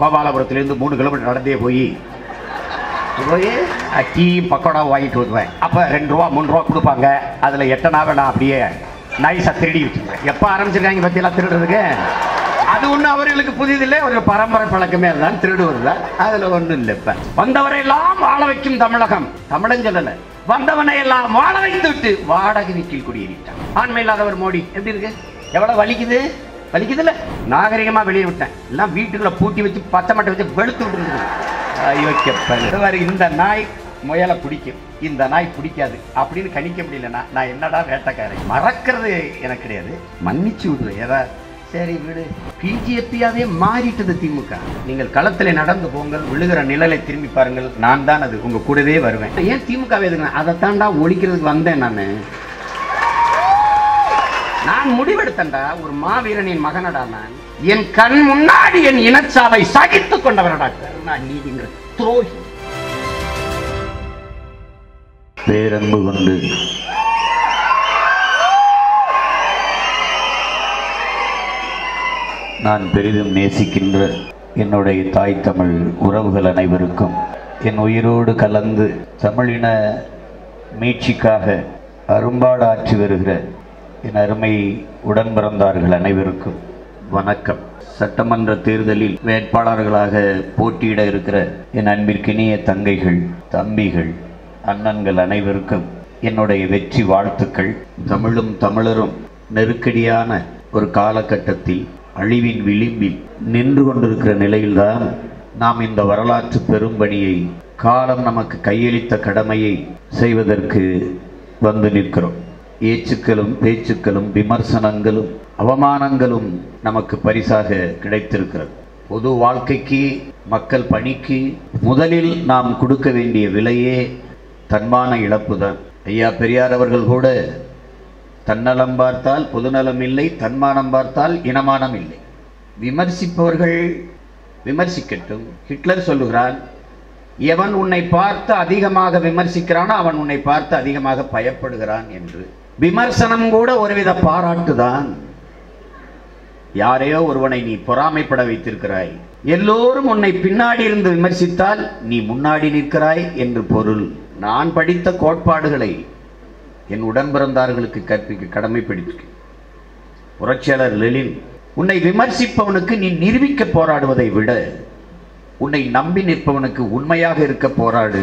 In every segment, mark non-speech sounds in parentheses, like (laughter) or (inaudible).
கோபாலபுரத்துலேருந்து மூணு கிலோமீட்டர் நடந்தே போய் போய் டீ பக்கோடா வாங்கிட்டு வருவேன். அப்போ ரெண்டு ரூபா மூணு ரூபா கொடுப்பாங்க. அதில் எட்டனாவை நான் அப்படியே நைஸாக திருடி வச்சுருவேன். எப்போ ஆரம்பிச்சிருக்காங்க பற்றியெல்லாம் திருடுறதுக்கு? அது ஒன்றும் அவர்களுக்கு புதிதில்லை. ஒரு பரம்பரை பழக்கமே தான் திருடுவது தான். அதில் ஒன்றும் இல்லை இப்போ. வந்தவரை எல்லாம் வாழ வைக்கும் தமிழகம். தமிழன் சொல்லலை. வந்தவனை எல்லாம் வாழ வைத்து விட்டு வாடகை வீட்டில் குடியேறிட்டான். ஆண்மை இல்லாதவர் மோடி. எப்படி இருக்கு? எவ்வளோ வலிக்குது? வலிக்குதுல்ல? நாகரிகமா வெளியே விட்டேன். எல்லாம் வீட்டுக்குள்ள பூட்டி வச்சு பச்சை மட்டை வச்சு வெளுத்து விட்டுருந்தது இந்த நாய் முயலை பிடிக்கும். இந்த நாய் பிடிக்காது. அப்படின்னு கணிக்க முடியலண்ணா நான் என்னடா வேட்டைக்காரன்? மறக்கிறது எனக்கு கிடையாது. மன்னிச்சு விடுவேன் ஏதா? சரி விடு. பிஜேபியாவே மாறிட்டது திமுக. நீங்கள் களத்தில் நடந்து போங்கள். விழுகிற நிழலை திரும்பி பாருங்கள். நான் தான் அது உங்க கூடவே வருவேன். ஏன் திமுக எதுங்க அதைத்தாண்டா ஒழிக்கிறதுக்கு வந்தேன் நான். நான் முடிவெடுத்தேன்டா ஒரு மாவீரனின் மகனடா நான். என் கண் முன்னாடி என் இனச்சாவை சகித்துக் கொண்டவனடா நான் நீதிங்கிற துரோகி. பேரன்பு கொண்டு நான் பெரிதும் நேசிக்கின்ற என்னுடைய தாய் தமிழ் உறவுகள் அனைவருக்கும் என் உயிரோடு கலந்து தமிழின மீட்சிக்காக அரும்பாடாற்றி வருகிற என் அருமை உடன் பிறந்தார்கள் அனைவருக்கும் வணக்கம். சட்டமன்ற தேர்தலில் வேட்பாளர்களாக போட்டியிட இருக்கிற என் அன்பிற்கினிய தங்கைகள் தம்பிகள் அண்ணன்கள் அனைவருக்கும் என்னுடைய வெற்றி வாழ்த்துக்கள். தமிழும் தமிழரும் நெருக்கடியான ஒரு காலகட்டத்தில் அழிவின் விளிம்பில் நின்று கொண்டிருக்கிற நிலையில்தான் நாம் இந்த வரலாற்று பெரும்பணியை காலம் நமக்கு கையளித்த கடமையை செய்வதற்கு வந்து நிற்கிறோம். ஏச்சுக்களும் பேச்சுக்களும் விமர்சனங்களும் அவமானங்களும் நமக்கு பரிசாக கிடைத்திருக்கிறது. பொது வாழ்க்கைக்கு மக்கள் பணிக்கு முதலில் நாம் கொடுக்க வேண்டிய விலையே தன்மான இழப்பு தான் ஐயா பெரியார் அவர்கள் கூட தன்னலம் பார்த்தால் பொதுநலம் இல்லை தன்மானம் பார்த்தால் இனமானம் இல்லை. விமர்சிப்பவர்கள் விமர்சிக்கட்டும். ஹிட்லர் சொல்லுகிறான் எவன் உன்னை பார்த்து அதிகமாக விமர்சிக்கிறானோ அவன் உன்னை பார்த்து அதிகமாக பயப்படுகிறான் என்று. விமர்சனம் கூட ஒருவித பாராட்டுதான். யாரையோ ஒருவனை நீ பொறாமைப்பட வைத்திருக்கிறாய். எல்லோரும் உன்னை பின்னாடி இருந்து விமர்சித்தால் நீ முன்னாடி நிற்கிறாய் என்று பொருள். நான் படித்த கோட்பாடுகளை என் உடன் பிறந்தார்களுக்கு கற்பிக்க கடமைப்படுத்திருக்கேன் புரட்சியாளர் லெலின் உன்னை விமர்சிப்பவனுக்கு நீ நிரூபிக்க போராடுவதை விட உன்னை நம்பி நிற்பவனுக்கு உண்மையாக இருக்க போராடு.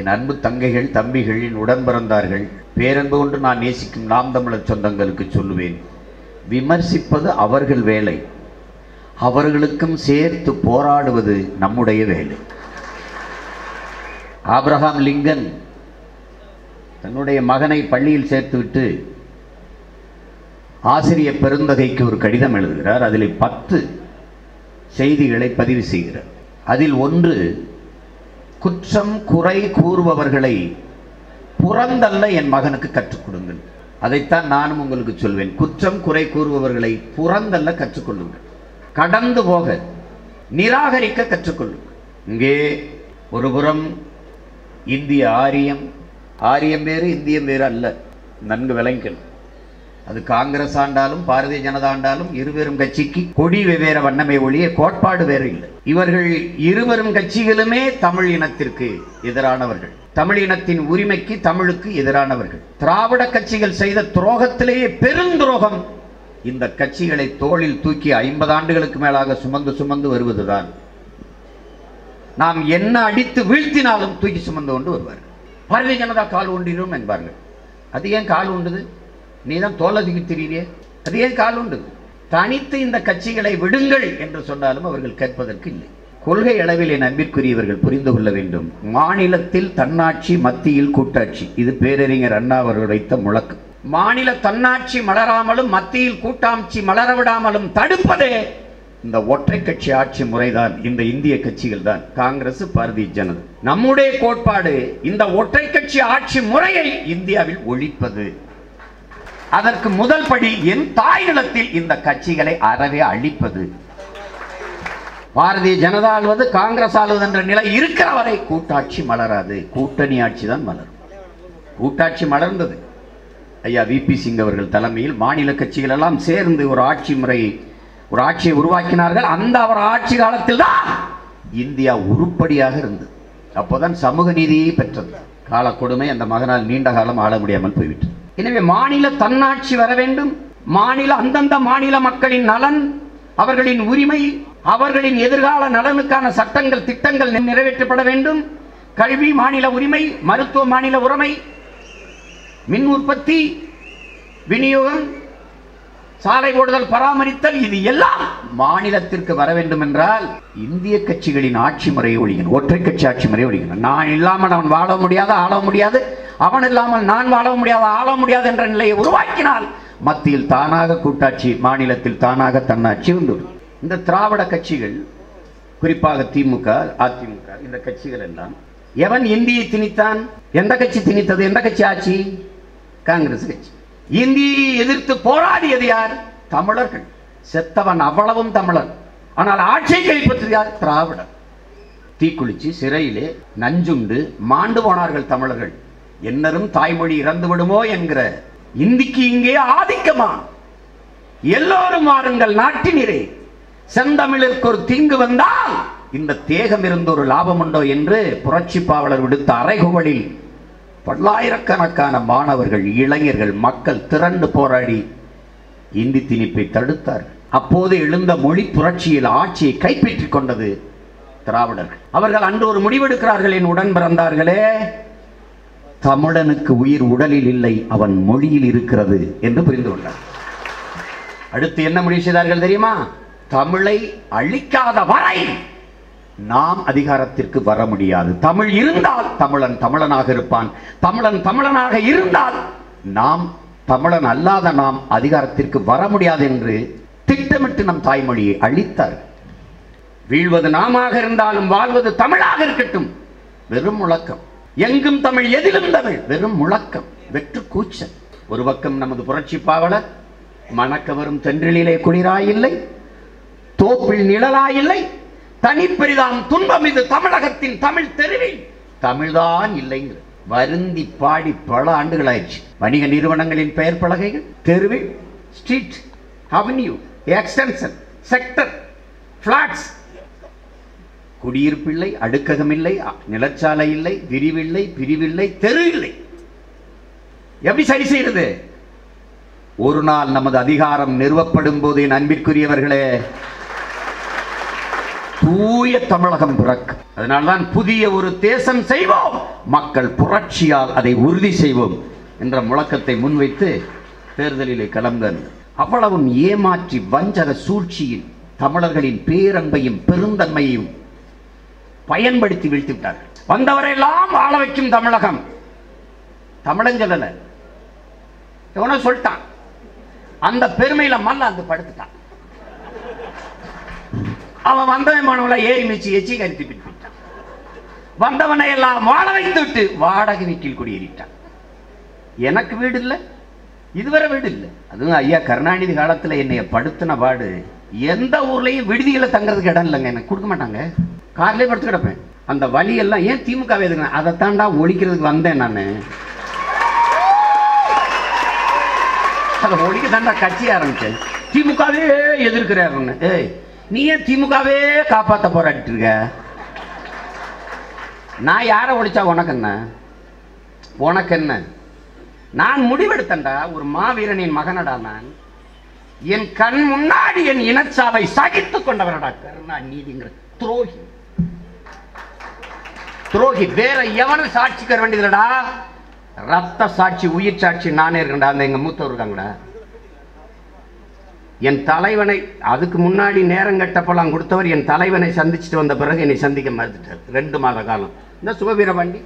என் அன்பு தங்கைகள் தம்பிகள் என் உடன் பிறந்தார்கள் பேரன்பு கொண்டு நான் நேசிக்கும் நாம் தமிழர் சொந்தங்களுக்கு சொல்லுவேன். விமர்சிப்பது அவர்கள் வேலை. அவர்களுக்கும் சேர்த்து போராடுவது நம்முடைய வேலை. ஆபிரகாம் லிங்கன் தன்னுடைய மகனை பள்ளியில் சேர்த்துவிட்டு ஆசிரிய பெருந்தகைக்கு ஒரு கடிதம் எழுதுகிறார். அதில் பத்து செய்திகளை பதிவு செய்கிறார். அதில் ஒன்று குற்றம் குறை கூறுபவர்களை புறந்தல்ல என் மகனுக்கு கற்றுக் கொடுங்கள். அதைத்தான் நானும் உங்களுக்கு சொல்வேன். குற்றம் குறை கூறுபவர்களை புறந்தல்ல கற்றுக்கொள்ளுங்கள் கடந்து போக நிராகரிக்க கற்றுக்கொள்ளுங்கள் இங்கே ஒருபுறம் இந்திய ஆரியம். ஆரியம் வேறு இந்தியம் வேறு அல்ல. நன்கு விளங்கணும் அது காங்கிரஸ் ஆண்டாலும் பாரதிய ஜனதா ஆண்டாலும் இருவரும் கட்சிக்கு கொடி வெவ்வேறு வண்ணமே ஒழிய கோட்பாடு வேறு இல்லை. இவர்கள் இருவரும் கட்சிகளுமே தமிழ் இனத்திற்கு எதிரானவர்கள். தமிழ் இனத்தின் உரிமைக்கு தமிழுக்கு எதிரானவர்கள். திராவிட கட்சிகள் செய்த துரோகத்திலேயே பெருந்துரோகம் இந்த கட்சிகளை தோளில் தூக்கி ஐம்பது ஆண்டுகளுக்கு மேலாக சுமந்து சுமந்து வருவதுதான். நாம் என்ன அடித்து வீழ்த்தினாலும் தூக்கி சுமந்து கொண்டு வருவார்கள். பாரதிய ஜனதா கால் ஒன்றிடும் என்பார்கள். அது ஏன் கால் உண்டுது நீ தான் தோலதுக்கு தெரியலையே அது கால் உண்டு. தனித்து இந்த கட்சிகளை விடுங்கள் என்று சொன்னாலும் அவர்கள் கேட்பதற்கு இல்லை. கொள்கை அளவில் என் அன்பிற்குரியவர்கள் புரிந்து கொள்ள வேண்டும். மாநிலத்தில் தன்னாட்சி மத்தியில் கூட்டாட்சி. இது பேரறிஞர் அண்ணா அவர்கள் வைத்த முழக்கு. மாநில தன்னாட்சி மலராமலும் மத்தியில் கூட்டாட்சி மலர விடாமலும் தடுப்பதே இந்த ஒற்றை கட்சி ஆட்சி முறைதான். இந்த இந்திய கட்சிகள் தான். காங்கிரஸ் பாரதிய ஜனதா. நம்முடைய கோட்பாடு இந்த ஒற்றை கட்சி ஆட்சி முறையை இந்தியாவில் ஒழிப்பது. அதற்கு முதல் படி என் தாய் நிலத்தில் இந்த கட்சிகளை அறவே அழிப்பது. பாரதிய ஜனதா ஆள்வது காங்கிரஸ் ஆள்வது என்ற நிலை இருக்கிற வரை கூட்டாட்சி மலராது. கூட்டணி ஆட்சி தான் மலரும். கூட்டாட்சி மலர்ந்தது. ஐயா விபி சிங் அவர்கள் தலைமையில் மாநில கட்சிகள் எல்லாம் சேர்ந்து ஒரு ஆட்சி முறை ஒரு ஆட்சியை உருவாக்கினார்கள். அந்த அவர் ஆட்சி காலத்தில் தான் இந்தியா உருப்படியாக இருந்தது. அப்போதான் சமூக நீதியை பெற்றது. கால கொடுமை அந்த மகனால் நீண்ட காலம் ஆள முடியாமல் போய்விட்டது. எனவே மாநில தன்னாட்சி வர வேண்டும். மாநில அந்தந்த மாநில மக்களின் நலன் அவர்களின் உரிமை அவர்களின் எதிர்கால நலனுக்கான சட்டங்கள் திட்டங்கள் நிறைவேற்றப்பட வேண்டும். கல்வி மாநில உரிமை மருத்துவ மாநில உரிமை மின் உற்பத்தி விநியோகம் சாலை ஓடுதல் பராமரித்தல் இது எல்லாம் மாநிலத்திற்கு வர வேண்டும் என்றால் இந்திய கட்சிகளின் ஆட்சி முறையை ஒழிக்கணும் ஒற்றை கட்சி ஆட்சி முறையை ஒழிக்கணும். நான் இல்லாமல் அவன் வாழ முடியாது ஆள முடியாது. அவன் இல்லாமல் நான் வாழ முடியாது ஆள முடியாது என்ற நிலையை உருவாக்கினால் மத்தியில் தானாக கூட்டாட்சி மாநிலத்தில் தானாக தன்னாட்சி வந்துவிடும் இந்த திராவிட கட்சிகள் குறிப்பாக திமுக அதிமுக இந்த கட்சிகள் எல்லாம் எவன் இந்தியை திணித்தான்? எந்த கட்சி திணித்தது? எந்த கட்சி ஆட்சி? காங்கிரஸ் கட்சி. இந்தியை எதிர்த்து போராடியது யார்? தமிழர்கள். செத்தவன் அவ்வளவும் தமிழன் ஆனால் ஆட்சியை கைப்பற்றியது யார்? திராவிடர். தீக்குளிச்சு சிறையிலே நஞ்சுண்டு மாண்டு போனார்கள் தமிழர்கள். என்னரும் தாய்மொழி இறந்து விடுமோ என்கிற இந்திக்கு இங்கே ஆதிக்கமா? எல்லோரும் வாருங்கள் நாட்டினிரே செந்தமிழிற்கு ஒரு தீங்கு வந்தால் இந்த தேகம் இருந்து ஒரு லாபம் உண்டோ என்று புரட்சி பாவலர் விடுத்த அறைகுவலில் பல்லாயிரக்கணக்கான மாணவர்கள் இளைஞர்கள் மக்கள் திரண்டு போராடி இந்தி திணிப்பை தடுத்தார். அப்போது எழுந்த மொழி புரட்சியில் ஆட்சியை கைப்பற்றிக் கொண்டது திராவிடர்கள். அவர்கள் அன்று ஒரு முடிவெடுக்கிறார்கள் என் உடன் பிறந்தார்களே. தமிழனுக்கு உயிர் உடலில் இல்லை அவன் மொழியில் இருக்கிறது என்று புரிந்து கொண்டார். அடுத்து என்ன முடிவு செய்தார்கள் தெரியுமா? தமிழை அழிக்காத வரை நாம் அதிகாரத்திற்கு வர முடியாது. தமிழ் இருந்தால் தமிழன் தமிழனாக இருப்பான். தமிழன் தமிழனாக இருந்தால் நாம் தமிழன் அல்லாத நாம் அதிகாரத்திற்கு வர முடியாது என்று திட்டமிட்டு நம் தாய்மொழியை அழித்தார். வீழ்வது நாமாக இருந்தாலும் வாழ்வது தமிழாக இருக்கட்டும். வெறும் முழக்கம். எங்கும் தமிழ் எதிலும் தமிழ். வெறும் முழக்கம். வெற்று கூச்சல். ஒரு பக்கம் நமது புரட்சி பாவலர் மணக்க வரும் தென்றிலே குளிராயில்லை தோப்பில் நிழலாயில்லை தனிப்பெரிதாம் துன்பம் இது தமிழகத்தின் தமிழ் தெருவில் தமிழ்தான் இல்லைங்கிற. வருந்தி பாடி பல ஆண்டுகள் ஆயிடுச்சு வணிக நிறுவனங்களின் பெயர் பலகைகள் தெருவில் street avenue extension sector flats குடியிருப்பில்லை அடுக்ககம் இல்லை நிலச்சாலை இல்லை விரிவில்லை பிரிவில்லை தெரு இல்லை. எப்படி சரி செய்யறது? ஒரு நாள் நமது அதிகாரம் நிறுவப்படும் போது என் அன்பிற்குரியவர்களே தூய தமிழகம் பிறக்கும் அதனால்தான் புதிய ஒரு தேசம் செய்வோம். மக்கள் புரட்சியால் அதை உறுதி செய்வோம் என்ற முழக்கத்தை முன்வைத்து தேர்தலிலே கலந்தன். அவ்வளவும் ஏமாற்றி வஞ்சக சூழ்ச்சியில் தமிழர்களின் பேரன்பையும் பெருந்தன்மையும் பயன்படுத்தி வீழ்த்தி விட்டார்கள் வந்தவரெல்லாம் வாழ வைக்கும் தமிழகம். தமிழன் சொல்லல எவனோ சொல்லிட்டான். அந்த பெருமையில மல்ல அந்த படுத்துட்டான். அவன் வந்தவன் மனுவில ஏறி மிச்சி எச்சி கருத்தி பிடிப்பிட்டான் வந்தவனை எல்லாம் வாழ வைத்து விட்டு வாடகை வீட்டில் குடியேறிட்டான். எனக்கு வீடு இல்லை இதுவரை வீடு இல்லை அதுவும் ஐயா கருணாநிதி காலத்தில் என்னைய படுத்தின பாடு. எந்த ஊர்லேயும் விடுதியில் தங்குறதுக்கு இடம் இல்லைங்க. எனக்கு கொடுக்க மாட்டாங்க. கார்லேயே படுத்து கிடப்பேன். அந்த வழி எல்லாம் ஏன் திமுக எதுங்க அதை தாண்டா ஒழிக்கிறதுக்கு வந்தேன் நான். அதை ஒழிக்க தாண்டா கட்சி ஆரம்பிச்சேன். திமுகவே எதிர்க்கிறாருன்னு ஏய் நீ ஏன் திமுகவே காப்பாற்ற போராடிட்டு இருக்க? நான் யாரை ஒழிச்சா உனக்கு என்ன? உனக்கு என்ன? நான் முடிவெடுத்தேன்டா ஒரு மாவீரனின் மகனடா நான். என் கண் முன்னாடி என் இனச்சாவை சகித்துக் கொண்டவனடா கருணா நீதிங்கிற துரோகி. துரோகி வேற எவனும் சாட்சிக்க வேண்டியதுலடா ரத்த சாட்சி உயிர் சாட்சி நானே இருக்கேன்டா அந்த எங்க மூத்தவர் இருக்காங்கடா. என் தலைவனை அதுக்கு முன்னாடி நேரம் கட்டப்பெல்லாம் கொடுத்தவர் என் தலைவனை சந்திச்சுட்டு வந்த பிறகு என்னை சந்திக்க மறுத்துட்டார். ரெண்டு மாத காலம். இந்த சுபவீர வண்டி.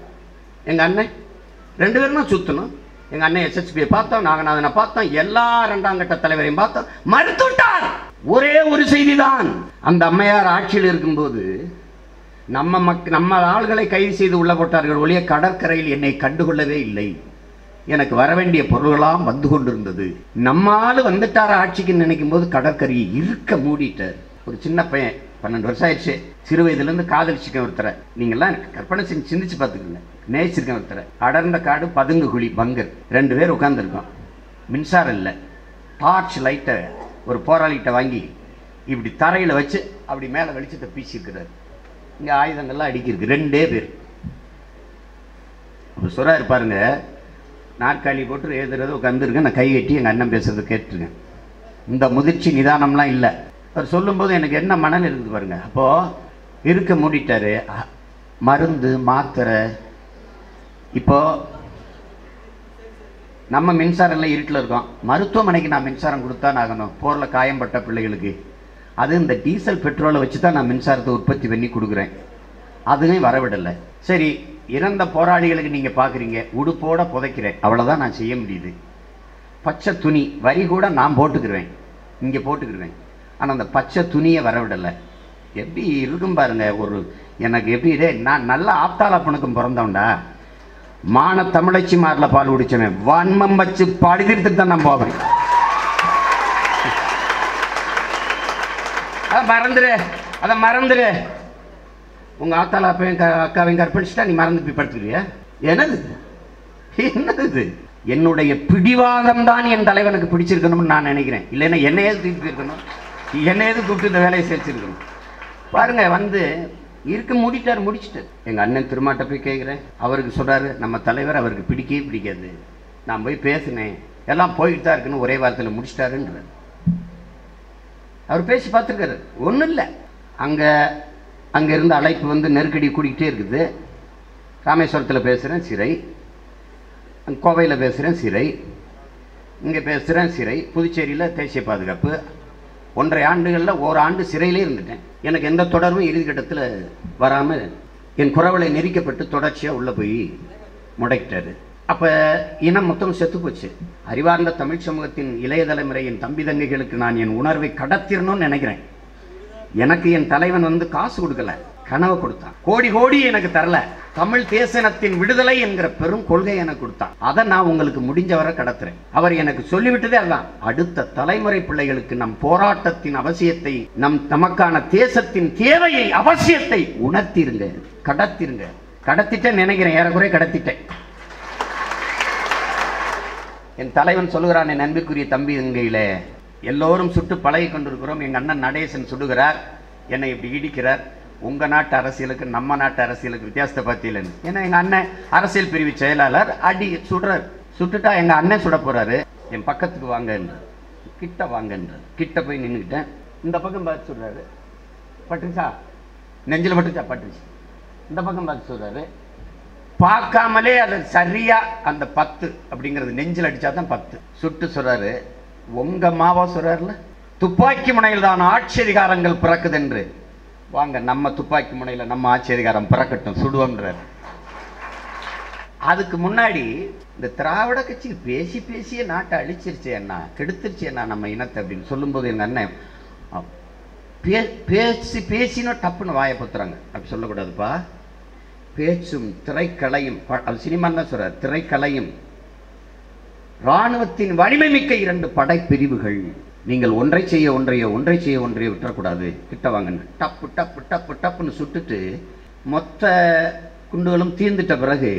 எங்கள் அண்ணன்? ரெண்டு பேரும் சுற்றணும் சுத்தணும். அண்ணன் எஸ்எஸ்பியை பார்த்தோம் நாகநாதனை பார்த்தோம் எல்லா ரெண்டாம் கட்ட தலைவரையும் பார்த்தோம். மறுத்துட்டார் ஒரே ஒரு செய்தி தான் அந்த அம்மையார் ஆட்சியில் இருக்கும்போது நம்ம மக் நம்ம ஆள்களை கைது செய்து உள்ள போட்டார்கள் ஒழிய கடற்கரையில் என்னை கண்டுகொள்ளவே இல்லை. எனக்கு வர வேண்டிய பொருள்களாம் வந்து கொண்டிருந்தது. நம்மால் வந்துட்டார ஆட்சிக்குன்னு நினைக்கும் போது கடற்கரையை இருக்க மூடிட்டார். ஒரு சின்ன பையன் பன்னெண்டு வருஷம் ஆயிடுச்சு. சிறு வயதுலேருந்து காதலிச்சிருக்கேன் ஒருத்தரை. நீங்கள்லாம் கற்பனை செஞ்சு சிந்திச்சு பார்த்துக்கோங்க. நேசிச்சிருக்கேன் ஒருத்தரை. அடர்ந்த காடு பதுங்கு குழி பங்கர். ரெண்டு பேர் உட்காந்துருக்கோம் மின்சாரம் இல்லை. டார்ச் லைட்டை ஒரு போராளிகிட்ட வாங்கி இப்படி தரையில் வச்சு அப்படி மேலே வெளிச்சத்தை பீச்சிருக்கிறார் இங்கே ஆயுதங்கள்லாம் அடிக்கிருக்கு ரெண்டே பேர். அப்போ சொல்கிறாரு பாருங்க நாற்காலி போட்டு எழுதுறது உட்காந்துருக்கேன் நான் கை கட்டி எங்கள் அண்ணன் பேசுறது கேட்டுருக்கேன் இந்த முதிர்ச்சி நிதானம்லாம் இல்லை. அவர் சொல்லும்போது எனக்கு என்ன மனநிலை இருக்குது பாருங்க. அப்போது இருக்க மூடிட்டாரு. மருந்து மாத்திரை. இப்போது நம்ம மின்சாரம் இல்லை இருட்டில் இருக்கோம். மருத்துவமனைக்கு நான் மின்சாரம் கொடுத்தா ஆகணும். போரில் காயம்பட்ட பிள்ளைகளுக்கு. அது இந்த டீசல் பெட்ரோலை வச்சு தான் நான் மின்சாரத்தை உற்பத்தி பண்ணி கொடுக்குறேன். அதுவும் வரவிடலை. சரி இறந்த போராளிகளுக்கு நீங்கள் பார்க்குறீங்க உடுப்போட புதைக்கிறேன். அவ்வளோதான் நான் செய்ய முடியுது. பச்சை துணி வரி கூட நான் போட்டுக்கிருவேன். இங்கே போட்டுக்கிருவேன். ஆனால் அந்த பச்சை துணியை வரவிடலை. எப்படி இருக்கும் பாருங்க ஒரு எனக்கு எப்படி நான் நல்ல ஆப்தாளப்பனுக்கும் பிறந்தவன்டா. மான தமிழச்சி மாரில் பால் குடிச்சவன். வன்மம் வச்சு படுதிருத்துட்டு தான் நான் போவேன். அதை மறந்துடு அதை மறந்துடு உங்கள் ஆத்தால அப்பையும் அக்காவையும் கற்பழிச்சுட்டா நீ மறந்து போய் படுத்துக்கிறியா? என்னது என்னது இது? என்னுடைய பிடிவாதம் தான் என் தலைவனுக்கு பிடிச்சிருக்கணும்னு நான் நினைக்கிறேன். இல்லைன்னா என்னையே தூக்கிட்டு தூக்கி போயிருக்கணும் கூப்பிட்டு இந்த வேலையை சேர்த்துருக்கணும் பாருங்க வந்து இருக்க முடிட்டார் முடிச்சிட்டார். எங்கள் அண்ணன் திருமாட்ட போய் கேட்குறேன் அவருக்கு சொல்கிறாரு நம்ம தலைவர் அவருக்கு பிடிக்கவே பிடிக்காது. நான் போய் பேசினேன். எல்லாம் போயிட்டு தான் இருக்குன்னு ஒரே வாரத்தில் முடிச்சிட்டாருன்றார். அவர் பேசி பார்த்துருக்காரு. ஒன்றும் இல்லை அங்கே அங்கேருந்து அழைப்பு வந்து நெருக்கடி கூடிக்கிட்டே இருக்குது. ராமேஸ்வரத்தில் பேசுகிறேன் சிறை. கோவையில் பேசுகிறேன் சிறை. இங்கே பேசுகிறேன் சிறை. புதுச்சேரியில் தேசிய பாதுகாப்பு. ஒன்றரை ஆண்டுகளில் ஒரு ஆண்டு சிறையிலே இருந்துட்டேன். எனக்கு எந்த தொடர்பும் இறுதிக்கட்டத்தில் வராமல் என் குறவலை நெரிக்கப்பட்டு தொடர்ச்சியாக உள்ளே போய் முடக்கிட்டாரு அப்போ இனம் மொத்தம் செத்து போச்சு. அறிவார்ந்த தமிழ் சமூகத்தின் இளைய தலைமுறையின் தம்பி தங்கைகளுக்கு நான் என் உணர்வை கடத்திடணும்னு நினைக்கிறேன். எனக்கு என் தலைவன் வந்து காசு கொடுக்கல கனவை கொடுத்தான். கோடி கோடி எனக்கு தரல. தமிழ் தேசனத்தின் விடுதலை என்கிற பெரும் கொள்கை எனக்கு கொடுத்தான். அதை நான் உங்களுக்கு முடிஞ்ச வரை கடத்துறேன். அவர் எனக்கு சொல்லிவிட்டதே அதான் அடுத்த தலைமுறை பிள்ளைகளுக்கு நம் போராட்டத்தின் அவசியத்தை நம் நமக்கான தேசத்தின் தேவையை அவசியத்தை உணர்த்திருங்க கடத்திருங்க கடத்திட்டேன் நினைக்கிறேன் ஏறக்குறைய கடத்திட்டேன். என் தலைவன் சொல்லுகிறான் என் அன்பிற்குரிய தம்பி தங்கையில எல்லோரும் சுட்டு பழகி கொண்டிருக்கிறோம். எங்கள் அண்ணன் நடேசன் சுடுகிறார். என்னை இப்படி இடிக்கிறார். உங்க நாட்டு அரசியலுக்கு நம்ம நாட்டு அரசியலுக்கு வித்தியாசத்தை பார்த்தீங்கன்னு ஏன்னா எங்கள் அண்ணன் அரசியல் பிரிவு செயலாளர் அடி சுடுறார். சுட்டுட்டா எங்க அண்ணன் சுட போறாரு. என் பக்கத்துக்கு வாங்க என்று கிட்ட வாங்க என்று கிட்ட போய் நின்றுக்கிட்டேன் இந்த பக்கம் பார்த்து சொல்றாரு பட்டுச்சா நெஞ்சில் பட்டுச்சா பட்டுச்சு இந்த பக்கம் பார்த்து சொல்றாரு பார்க்காமலே அது சரியா அந்த பத்து அப்படிங்கிறது நெஞ்சில் அடித்தா தான் பத்து. சுட்டு சொல்கிறாரு உங்க மாவா சொல்றாருல துப்பாக்கி முனையில் தான் ஆட்சி அதிகாரங்கள் பிறக்குது என்று வாங்க நம்ம துப்பாக்கி முனையில் நம்ம ஆட்சி அதிகாரம் பிறக்கட்டும் சுடுவோம்ன்றார். அதுக்கு முன்னாடி இந்த திராவிட கட்சி பேசி பேசியே நாட்டை அழிச்சிருச்சு என்ன கெடுத்துருச்சு என்ன நம்ம இனத்தை அப்படின்னு சொல்லும்போது எங்கள் அண்ணன் பே- பேசி பேசினா டப்புன்னு வாயை பத்துறாங்க. அப்படி சொல்லக்கூடாதுப்பா. பேச்சும் திரைக்கலையும் ப- சினிமான்னு தான் சொல்றார் திரைக்கலையும் ராணுவத்தின் வலிமை மிக்க இரண்டு படைப்பிரிவுகள். நீங்கள் ஒன்றை செய்ய ஒன்றையோ ஒன்றை செய்ய ஒன்றையோ விட்டுறக்கூடாது. கிட்ட வாங்கன்னு. டப்பு டப்பு டப்பு டப்புன்னு சுட்டுட்டு மொத்த குண்டுகளும் தீர்ந்துட்ட பிறகு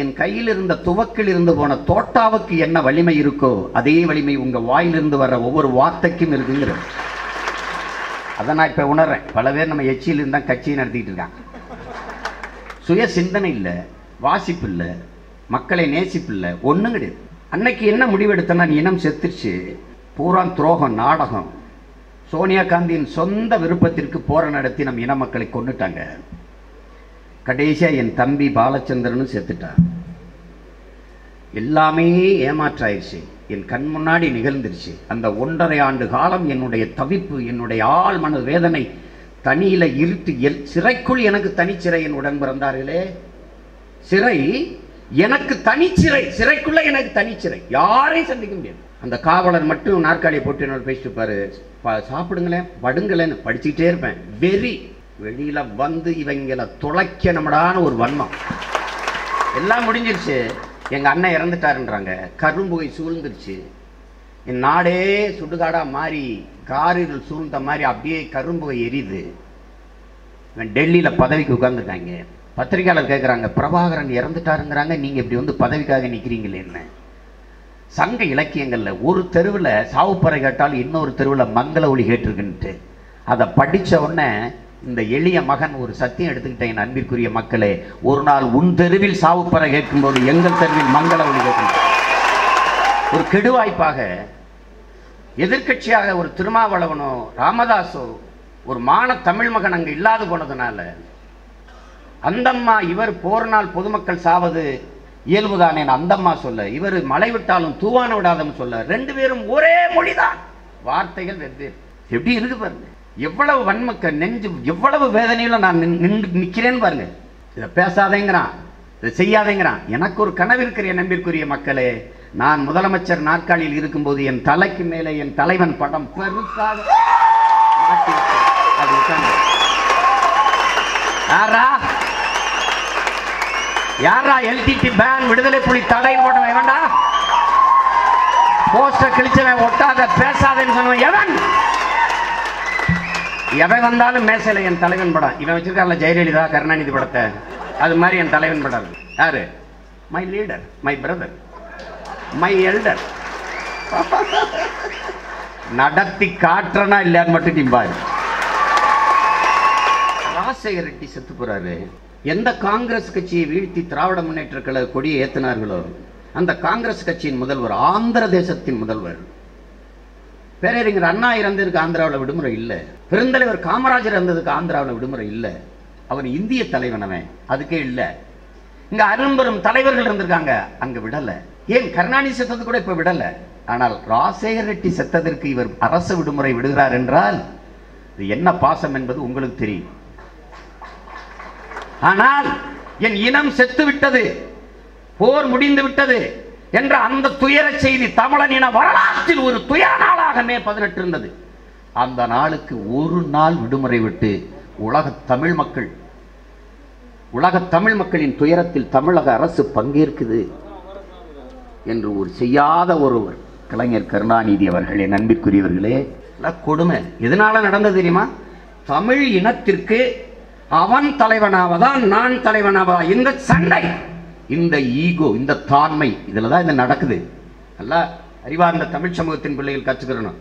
என் கையில் இருந்த துவக்கில் இருந்து போன தோட்டாவுக்கு என்ன வலிமை இருக்கோ அதே வலிமை உங்கள் வாயிலிருந்து வர ஒவ்வொரு வார்த்தைக்கும் இருக்குங்கிற அதை நான் இப்போ உணர்றேன். பல பேர் நம்ம எச்சியில் இருந்தா கட்சியை நடத்திக்கிட்டு இருக்காங்க. சுய சிந்தனை இல்லை வாசிப்பு இல்லை மக்களை நேசிப்பு இல்லை ஒன்றும் கிடையாது. அன்னைக்கு என்ன முடிவெடுத்தனா இனம் செத்துருச்சு. பூரா துரோகம் நாடகம். சோனியா காந்தியின் சொந்த விருப்பத்திற்கு போரை நடத்தி நம் இன மக்களை கொண்டுட்டாங்க கடைசியாக என் தம்பி பாலச்சந்திரனும் செத்துட்டான். எல்லாமே ஏமாற்றாயிருச்சு. என் கண் முன்னாடி நிகழ்ந்துருச்சு. அந்த ஒன்றரை ஆண்டு காலம் என்னுடைய தவிப்பு என்னுடைய ஆள் மன வேதனை தனியில் இருட்டு எல் சிறைக்குள் எனக்கு தனிச்சிறை என் உடன் பிறந்தார்களே. சிறை எனக்கு தனிச்சிறை சிறைக்குள்ள எனக்கு தனிச்சிறை யாரையும் சந்திக்க முடியாது. அந்த காவலர் மட்டும் நாற்காலியை போட்டு என்னோட பேசிட்டு இருப்பாரு சாப்பிடுங்களேன் படுங்களேன்னு படிச்சுக்கிட்டே இருப்பேன். வெறி வெளியில வந்து இவங்கள நம்மடான ஒரு வன்மம். எல்லாம் முடிஞ்சிருச்சு. எங்க அண்ணன் இறந்துட்டாருன்றாங்க. கரும்புகை சூழ்ந்துருச்சு. என் நாடே சுடுகாடா மாறி காரில் சூழ்ந்த மாதிரி அப்படியே கரும்புகை எரியுது. டெல்லியில் டெல்லியில பதவிக்கு உட்கார்ந்துட்டாங்க பத்திரிக்கையாளர் கேட்குறாங்க பிரபாகரன் இறந்துட்டாருங்கிறாங்க நீங்கள் இப்படி வந்து பதவிக்காக நிற்கிறீங்களே என்ன? சங்க இலக்கியங்களில் ஒரு தெருவில் சாவுப்பறை கேட்டால் இன்னொரு தெருவில் மங்கள ஒளி கேட்டிருக்குன்ட்டு. அதை படித்த உடனே இந்த எளிய மகன் ஒரு சத்தியம் எடுத்துக்கிட்டேன் என் அன்பிற்குரிய மக்களே. ஒரு நாள் உன் தெருவில் சாவுப்பறை கேட்கும்போது எங்கள் தெருவில் மங்கள ஒளி கேட்கும். ஒரு கெடுவாய்ப்பாக எதிர்க்கட்சியாக ஒரு திருமாவளவனோ ராமதாஸோ ஒரு மான தமிழ் மகன் அங்கே இல்லாது போனதுனால அந்தம்மா இவர் போர் நாள் பொதுமக்கள் சாவது? இயல்புதானே அந்தம்மா சொல்ல. இவர் மழை விட்டாலும் தூவான விடாதன்னு சொல்ல. ரெண்டு பேரும் ஒரே மொழிதான். வார்த்தைகள் வெவ்வேறு. எப்படி இருக்கு பாருங்க. எவ்வளவு வன்மக்க நெஞ்சு எவ்வளவு வேதனையில் நான் நின்- நின்று நிற்கிறேன்னு பாருங்க. இதை பேசாதேங்கிறான். இதை செய்யாதேங்கிறான். எனக்கு ஒரு கனவு இருக்கிற என் நம்பிற்குரிய மக்களே. நான் முதலமைச்சர் நாற்காலியில் இருக்கும்போது என் தலைக்கு மேலே என் தலைவன் படம் பெருசாக அது யாரா யாரா எல்டிடி பேன் விடுதலை புலி தடை போட்டவன் எவன்டா? போஸ்டர் கிழிச்சவன் ஒட்டாத பேசாதேன்னு சொன்னவன் எவன்? எவன் வந்தாலும் மேசையில் என் தலைவன் படம். இவன் வச்சிருக்காருல ஜெயலலிதா கருணாநிதி படத்தை. அது மாதிரி என் தலைவன் படம். யாரு? My leader my brother my elder நடத்தி காட்டுறனா இல்லையான்னு மட்டும் நீ பாரு. ராசேகர் ரெட்டி செத்து போறாரு. எந்த காங்கிரஸ் கட்சியை வீழ்த்தி திராவிட முன்னேற்ற கழக கொடியை ஏத்தினார்களோ அந்த காங்கிரஸ் கட்சியின் முதல்வர் ஆந்திர தேசத்தின் முதல்வர். பேரறிஞர் அண்ணா இறந்ததுக்கு ஆந்திராவில் விடுமுறை இல்லை. பெருந்தலைவர் காமராஜர் இறந்ததுக்கு ஆந்திராவில் விடுமுறை இல்லை. அவர் இந்திய தலைவனவன் அதுக்கே இல்லை. இங்க அரும்பெரும் தலைவர்கள் இருந்திருக்காங்க. அங்கே விடலை. ஏன் கருணாநிதி செத்தது கூட இப்ப விடலை? ஆனால் ராசேகர் ரெட்டி செத்ததற்கு இவர் அரசு விடுமுறை விடுகிறார் என்றால் இது என்ன பாசம் என்பது உங்களுக்கு தெரியும். ஆனால் என் இனம் செத்து விட்டது போர் முடிந்து விட்டது என்ற அந்த துயர செய்தி தமிழன் இன வரலாற்றில் ஒரு துயர நாளாக மே பதினெட்டு இருந்தது. அந்த நாளுக்கு ஒரு நாள் விடுமுறை விட்டு உலக தமிழ் மக்கள் உலக தமிழ் மக்களின் துயரத்தில் தமிழக அரசு பங்கேற்குது என்று ஒரு செய்யாத ஒருவர் கலைஞர் கருணாநிதி அவர்களே நம்பிக்குரியவர்களே கொடுமை. எதனால நடந்தது தெரியுமா? தமிழ் இனத்திற்கு அவன் தலைவனாவதான் நான் தலைவனாவதா இந்த சண்டை இந்த ஈகோ இந்த தாண்மை இதுலதான் இது நடக்குது. நல்லா அறிவார்ந்த தமிழ் சமூகத்தின் பிள்ளைகள் கற்றுக்கிறணும்.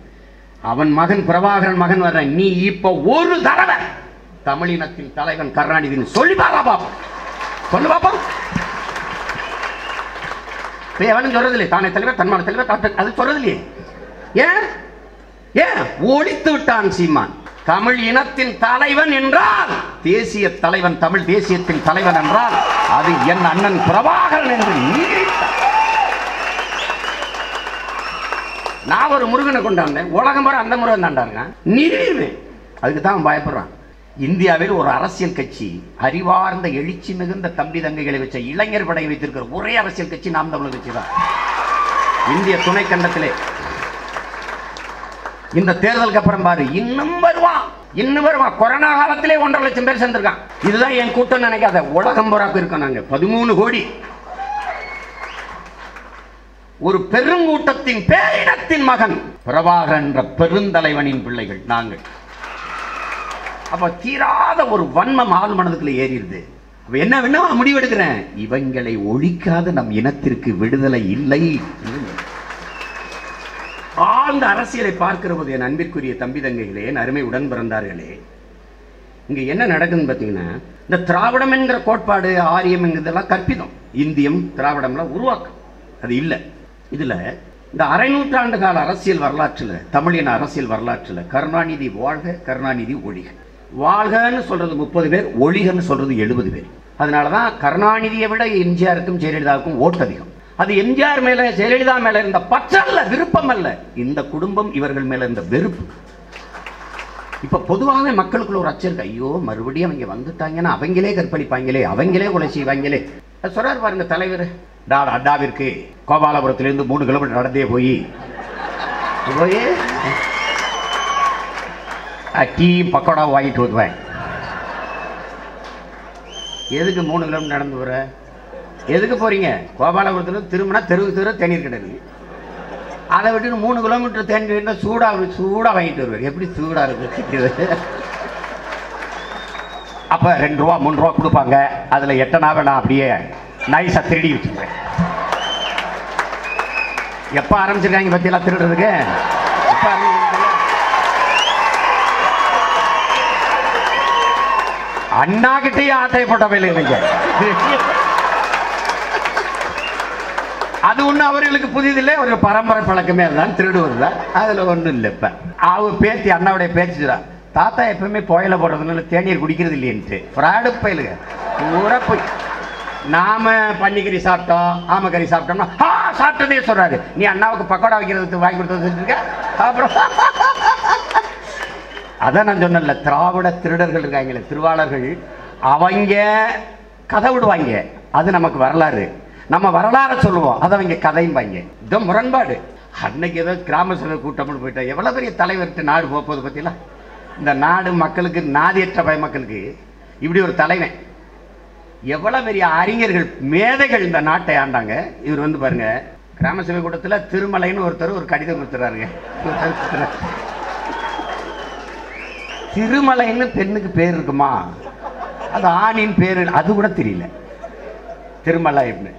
அவன் மகன் பிரபாகரன் மகன் வர்ற நீ இப்ப ஒரு தடவை தமிழினத்தின் தலைவன் கருணாநிதினு சொல்லி பாப்பா பாப்போம். சொல்லு பாப்போம். எவனும் சொல்றது இல்லையே தானே தலைவர் தன்மான தலைவர் அது சொல்றது இல்லையே ஏன்? ஏன்? ஒழித்து விட்டான் சீமான். தமிழ் இனத்தின் தலைவன் என்றால் தேசிய தலைவன் தமிழ் தேசியத்தின் தலைவன் என்றால் அது என் அண்ணன் பிரபாகரன் என்று நான் ஒரு முருகனை கொண்டாந்தேன். உலகம் வர அந்த முருகன் தாண்டாருங்க நிறுவேன் அதுக்கு தான் பயப்படுறான். இந்தியாவில் ஒரு அரசியல் கட்சி அறிவார்ந்த எழுச்சி மிகுந்த தம்பி தங்கைகளை வச்ச இளைஞர் படை வைத்திருக்கிற ஒரே அரசியல் கட்சி நாம் தமிழர் கட்சி தான். இந்திய துணைக்கண்டத்திலே இந்த தேர்தலுக்கு அப்புறம் பாரு இன்னும் வருவான் இன்னும் வருவான் கொரோனா காலத்திலே ஒன்றரை லட்சம் பேர் சேர்ந்திருக்கான் இதுதான் என் கூட்டம் நினைக்காத. உலகம் பூராக்கு இருக்கோம் நாங்க. பதிமூணு கோடி. ஒரு பெருங்கூட்டத்தின் பேரிடத்தின் மகன் பிரபாகர் என்ற பெருந்தலைவனின் பிள்ளைகள் நாங்கள். அப்ப தீராத ஒரு வன்மம் ஆள் மனதுக்குள்ள ஏறிடுது. அப்ப என்ன வேணுமா முடிவெடுக்கிறேன்? இவங்களை ஒழிக்காத நம் இனத்திற்கு விடுதலை இல்லை. ஆழ்ந்த அரசியலை பார்க்கிற போது என் அன்பிற்குரிய தம்பி தங்கைகளே என் அருமை உடன் பிறந்தார்களே. இங்கே என்ன நடக்குதுன்னு பார்த்தீங்கன்னா இந்த திராவிடம் என்கிற கோட்பாடு ஆரியம் என்கிறதெல்லாம் கற்பிதம். இந்தியம் திராவிடம்லாம் உருவாக்கம். அது இல்லை. இதில் இந்த அரை நூற்றாண்டு கால அரசியல் வரலாற்றில் தமிழின அரசியல் வரலாற்றில் கருணாநிதி வாழ்க கருணாநிதி ஒழிக. வாழ்கன்னு சொல்கிறது முப்பது பேர் ஒழிகன்னு சொல்கிறது எழுபது பேர். அதனால தான் கருணாநிதியை விட எம்ஜிஆருக்கும் ஜெயலலிதாவுக்கும் ஓட்டு அதிகம் அது எம்ஜிஆர் மேல ஜெயலலிதா மேல இருந்த பற்றல்ல விருப்பம் அல்ல இந்த குடும்பம் இவர்கள் மேல இருந்த வெறுப்பு. இப்ப பொதுவாகவே மக்களுக்குள்ள ஒரு அச்சம் இருக்கு. ஐயோ மறுபடியும் அவங்க வந்துட்டாங்கன்னா அவங்களே கற்பழிப்பாங்களே அவங்களே கொலை செய்வாங்களே. சொல்றாரு பாருங்க தலைவர். டா அடாவிற்கு கோபாலபுரத்திலிருந்து மூணு கிலோமீட்டர் நடந்தே போய். போய் டீ பக்கோடா வாங்கிட்டு வருவேன் எதுக்கு மூணு கிலோமீட்டர் நடந்து வர? எதுக்கு போறீங்க? கோபாலபுரத்தில் திரும்பினா தெருவுக்கு தெரு தண்ணீர் கிடக்கு அதை விட்டு மூணு கிலோமீட்டர் தேங்கி சூடாக சூடாக வாங்கிட்டு வருவார். எப்படி சூடாக இருக்குது அப்போ ரெண்டு ரூபா மூணு ரூபா கொடுப்பாங்க. அதில் எட்டனாவை நான் அப்படியே நைஸாக திருடி வச்சுக்குவேன். எப்போ ஆரம்பிச்சிருக்காங்க பற்றியெல்லாம் திருடுறதுக்கு? அண்ணா கிட்டயே ஆட்டைய போட்டவையில் இல்லைங்க அது ஒன்றும் அவர்களுக்கு புதிதில்லை ஒரு பரம்பரை பழக்கமே தான் திருடுவது தான் அதில் ஒன்றும் இல்லை இப்போ. அவ பேத்தி அண்ணாவுடைய பேச்சு தாத்தா எப்பவுமே புயல போடுறதுனால தேநீர் குடிக்கிறது இல்லைன்ட்டு. ஃப்ராடு பயிலுங்க. பூரா போய் நாம பன்னிக்கறி சாப்பிட்டோம் ஆமக்கறி சாப்பிட்டோம்னா ஆ சாப்பிட்டதே சொல்கிறாரு நீ அண்ணாவுக்கு பக்கோடா வைக்கிறதுக்கு வாங்கி கொடுத்தது இருக்க அப்புறம் (laughs) அதான் நான் சொன்னேன்ல திராவிட திருடர்கள் இருக்காங்களே திருவாளர்கள் அவங்க கதை விடுவாங்க. அது நமக்கு வரலாறு. நம்ம வரலாறை சொல்லுவோம். அதை அவங்க கதையும் பாங்க இது முரண்பாடு. அன்னைக்கு ஏதோ கிராம சபை கூட்டம்னு போயிட்டா எவ்வளோ பெரிய தலைவர்கிட்ட நாடு போக போகுது இந்த நாடு மக்களுக்கு நாதியற்ற பய மக்களுக்கு இப்படி ஒரு தலைவன். எவ்வளோ பெரிய அறிஞர்கள் மேதைகள் இந்த நாட்டை ஆண்டாங்க. இவர் வந்து பாருங்க கிராம சபை கூட்டத்தில் திருமலைன்னு ஒருத்தர் ஒரு கடிதம் கொடுத்துறாருங்க. திருமலைன்னு பெண்ணுக்கு பேர் இருக்குமா? அது ஆணின் பேர் அது கூட தெரியல. திருமலை அப்படின்னு.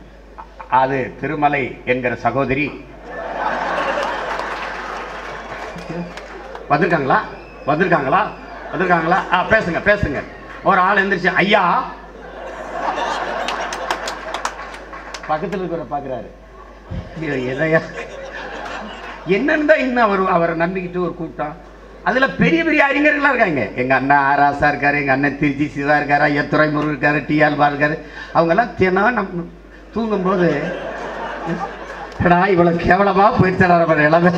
அது திருமலை என்கிற சகோதரி. வந்திருக்காங்களா? வந்திருக்காங்களா? வந்திருக்காங்களா? ஆ பேசுங்க பேசுங்க. ஒரு ஆள் எந்திரிச்சு ஐயா! பக்கத்தில் இருக்கிற பார்க்குறாரு. எதையா? என்னன்னு தான் இன்னும் அவர் அவரை நம்பிக்கிட்டு ஒரு கூட்டம். அதில் பெரிய பெரிய அறிஞர்களாக இருக்காங்க. எங்கள் அண்ணன் ஆராசா இருக்கார் எங்கள் அண்ணன் திருச்சி சிவா இருக்கார் ஐயத்துறை முருகன் இருக்காரு டி ஆல்பா இருக்காரு. அவங்கெல்லாம் தினம் நம் தூங்கும்போது "எடா, இவ்வளவு கேவலமா போயிடுச்சா நம்ம நிலைமை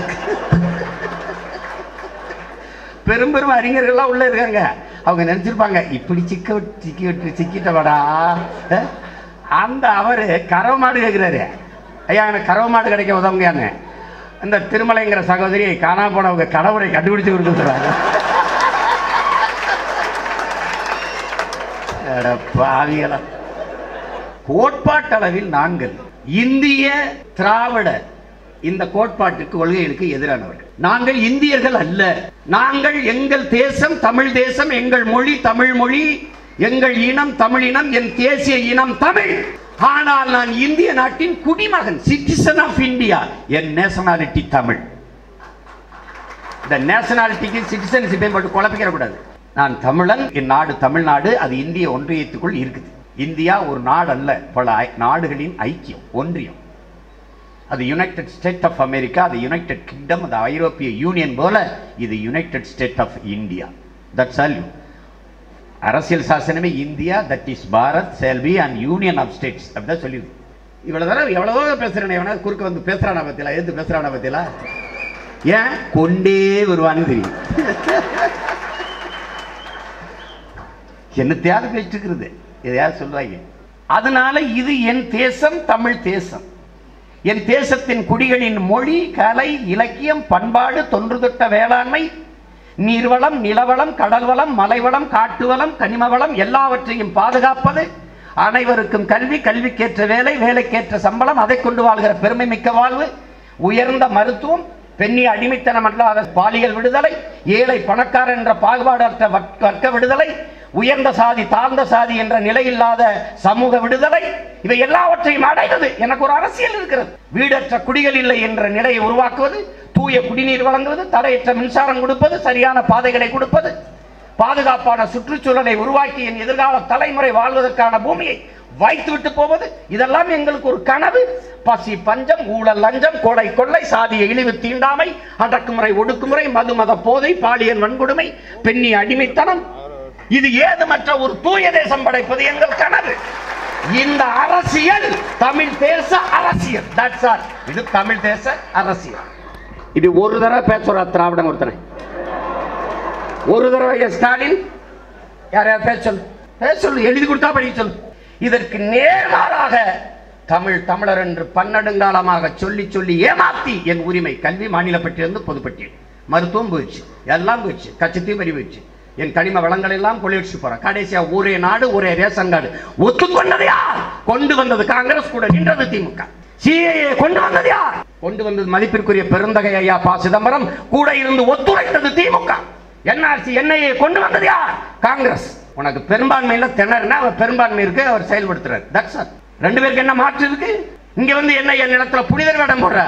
பெரும் பெரும் அறிஞர்கள்லாம் உள்ள இருக்காங்க. அவங்க நினைச்சிருப்பாங்க இப்படி சிக்க சிக்கி விட்டு சிக்கிட்டவடா. அந்த அவரு கறவை மாடு கேட்கிறாரு ஐயா எனக்கு கறவை மாடு கிடைக்க உதவுங்கன்னு இந்த திருமலைங்கிற சகோதரி காணா போனவங்க கடவுளை கண்டுபிடிச்சு கொடுத்துறாங்க பாவியலாம் கோட்பாட்டளவில் நாங்கள் இந்திய திராவிட இந்த கோட்பாட்டுக்கு கொள்கைகளுக்கு எதிரானவர்கள். நாங்கள் இந்தியர்கள் அல்ல. நாங்கள் எங்கள் தேசம் தமிழ் தேசம் எங்கள் மொழி தமிழ் மொழி எங்கள் இனம் தமிழ் இனம் என் தேசிய இனம் தமிழ். ஆனால் நான் இந்திய நாட்டின் குடிமகன் சிட்டிசன் ஆஃப் இந்தியா என் நேஷனாலிட்டி தமிழ். இந்த நேஷனாலிட்டிக்கு சிட்டிசன்ஷிப்பை மட்டும் குழப்பிக்கிற கூடாது நான் தமிழன் என் நாடு தமிழ்நாடு அது இந்திய ஒன்றியத்துக்குள் இருக்குது. இந்தியா ஒரு நாடு அல்ல பல ஐ- நாடுகளின் ஐக்கியம் ஒன்றியம். அது யுனைடெட் ஸ்டேட் ஆஃப் அமெரிக்கா அது யுனைடெட் கிங்டம் அது ஐரோப்பிய யூனியன் போல இது united state of India that's all you அரசியல் சாசனமே India that is Bharat shall be and union of states அப்படிதான் சொல்லியிருக்கு. இவ்வளோ தடவை எவ்வளவோ பேசுகிறேன் எவனா குறுக்க வந்து பேசுகிறானா பத்தியலா எது பேசுகிறானா பத்தியலா? ஏன்? கொண்டே வருவான்னு தெரியும். (laughs) என்னத்தையாவது பேசிட்டு இருக்கிறது. எதையாவது சொல்லுவாங்க அதனால இது என் தேசம் தமிழ் தேசம். என் தேசத்தின் குடிகளின் மொழி கலை இலக்கியம் பண்பாடு தொன்றுதொட்ட வேளாண்மை நீர்வளம் நிலவளம் கடல்வளம் மலைவளம் காட்டுவளம் கனிமவளம் எல்லாவற்றையும் பாதுகாப்பது அனைவருக்கும் கல்வி கல்விக்கேற்ற வேலை வேலைக்கேற்ற சம்பளம் அதை கொண்டு வாழ்கிற பெருமை மிக்க வாழ்வு உயர்ந்த மருத்துவம் பெண்ணி அடிமைத்தனம் அல்லாத பாலியல் விடுதலை ஏழை பணக்காரன் என்ற பாகுபாடற்ற வர்க்க விடுதலை உயர்ந்த சாதி தாழ்ந்த சாதி என்ற நிலை இல்லாத சமூக விடுதலை இவை எல்லாவற்றையும் அடைந்தது. எனக்கு ஒரு அரசியல் இருக்கிறது. வீடற்ற குடிகள் இல்லை என்ற நிலையை உருவாக்குவது தூய குடிநீர் வழங்குவது தடையற்ற மின்சாரம் கொடுப்பது சரியான பாதைகளை கொடுப்பது பாதுகாப்பான சுற்றுச்சூழலை உருவாக்கி என் எதிர்கால தலைமுறை வாழ்வதற்கான பூமியை வைத்துவிட்டு போவது இதெல்லாம் எங்களுக்கு ஒரு கனவு. பசி பஞ்சம் ஊழல் லஞ்சம் கொலை கொள்ளை சாதிய இழிவு தீண்டாமை அடக்குமுறை ஒடுக்குமுறை மது மத போதை பாலியல் வன்கொடுமை பெண்ணி அடிமைத்தனம். இது ஏதுமற்ற ஒரு தூய தேசம் படைப்பது எங்கள் கனவு. இந்த அரசியல் தமிழ் தேச அரசியல். தட்ஸ் ஆல் இது தமிழ் தேச அரசியல். இது ஒரு தடவை பேசுறா திராவிடம் ஒருத்தனை. ஒரு தடவை ஸ்டாலின். யாரையா பேச சொல்லு? பேச சொல்லு எழுதி கொடுத்தா படிக்க சொல்லு. இதற்கு நேர்மாறாக தமிழ் தமிழர் என்று பன்னெடுங்காலமாக சொல்லி சொல்லி ஏமாத்தி என் உரிமை கல்வி மாநிலப்பட்டியிலிருந்து பொதுப்பட்டியல். மருத்துவம் போயிடுச்சு எல்லாம் போயிடுச்சு கச்சத்தையும் வரி போயிடுச்சு. என் கனிம வளங்கள் எல்லாம் கொள்ளிடுச்சு போறேன் கடைசியா ஒரே நாடு ஒரே ரேஷன் கார்டு. ஒத்துக்கொண்டது யார்? கொண்டு வந்தது காங்கிரஸ் கூட நின்றது திமுக. சிஏஏ கொண்டு வந்தது யார்? கொண்டு வந்தது மதிப்பிற்குரிய பெருந்தகை ஐயா பா சிதம்பரம். கூட இருந்து ஒத்துழைத்தது திமுக. என்ஆர்சி என்ஐஏ கொண்டு வந்தது யார்? காங்கிரஸ். உனக்கு பெரும்பான்மையில திணறுனா அவர் பெரும்பான்மை இருக்கு அவர் செயல்படுத்துறாரு. தட்ஸ் ஆல் ரெண்டு பேருக்கு என்ன மாற்று இருக்கு? இங்க வந்து என்ன என் நிலத்துல புனிதர் வேடம் போடுற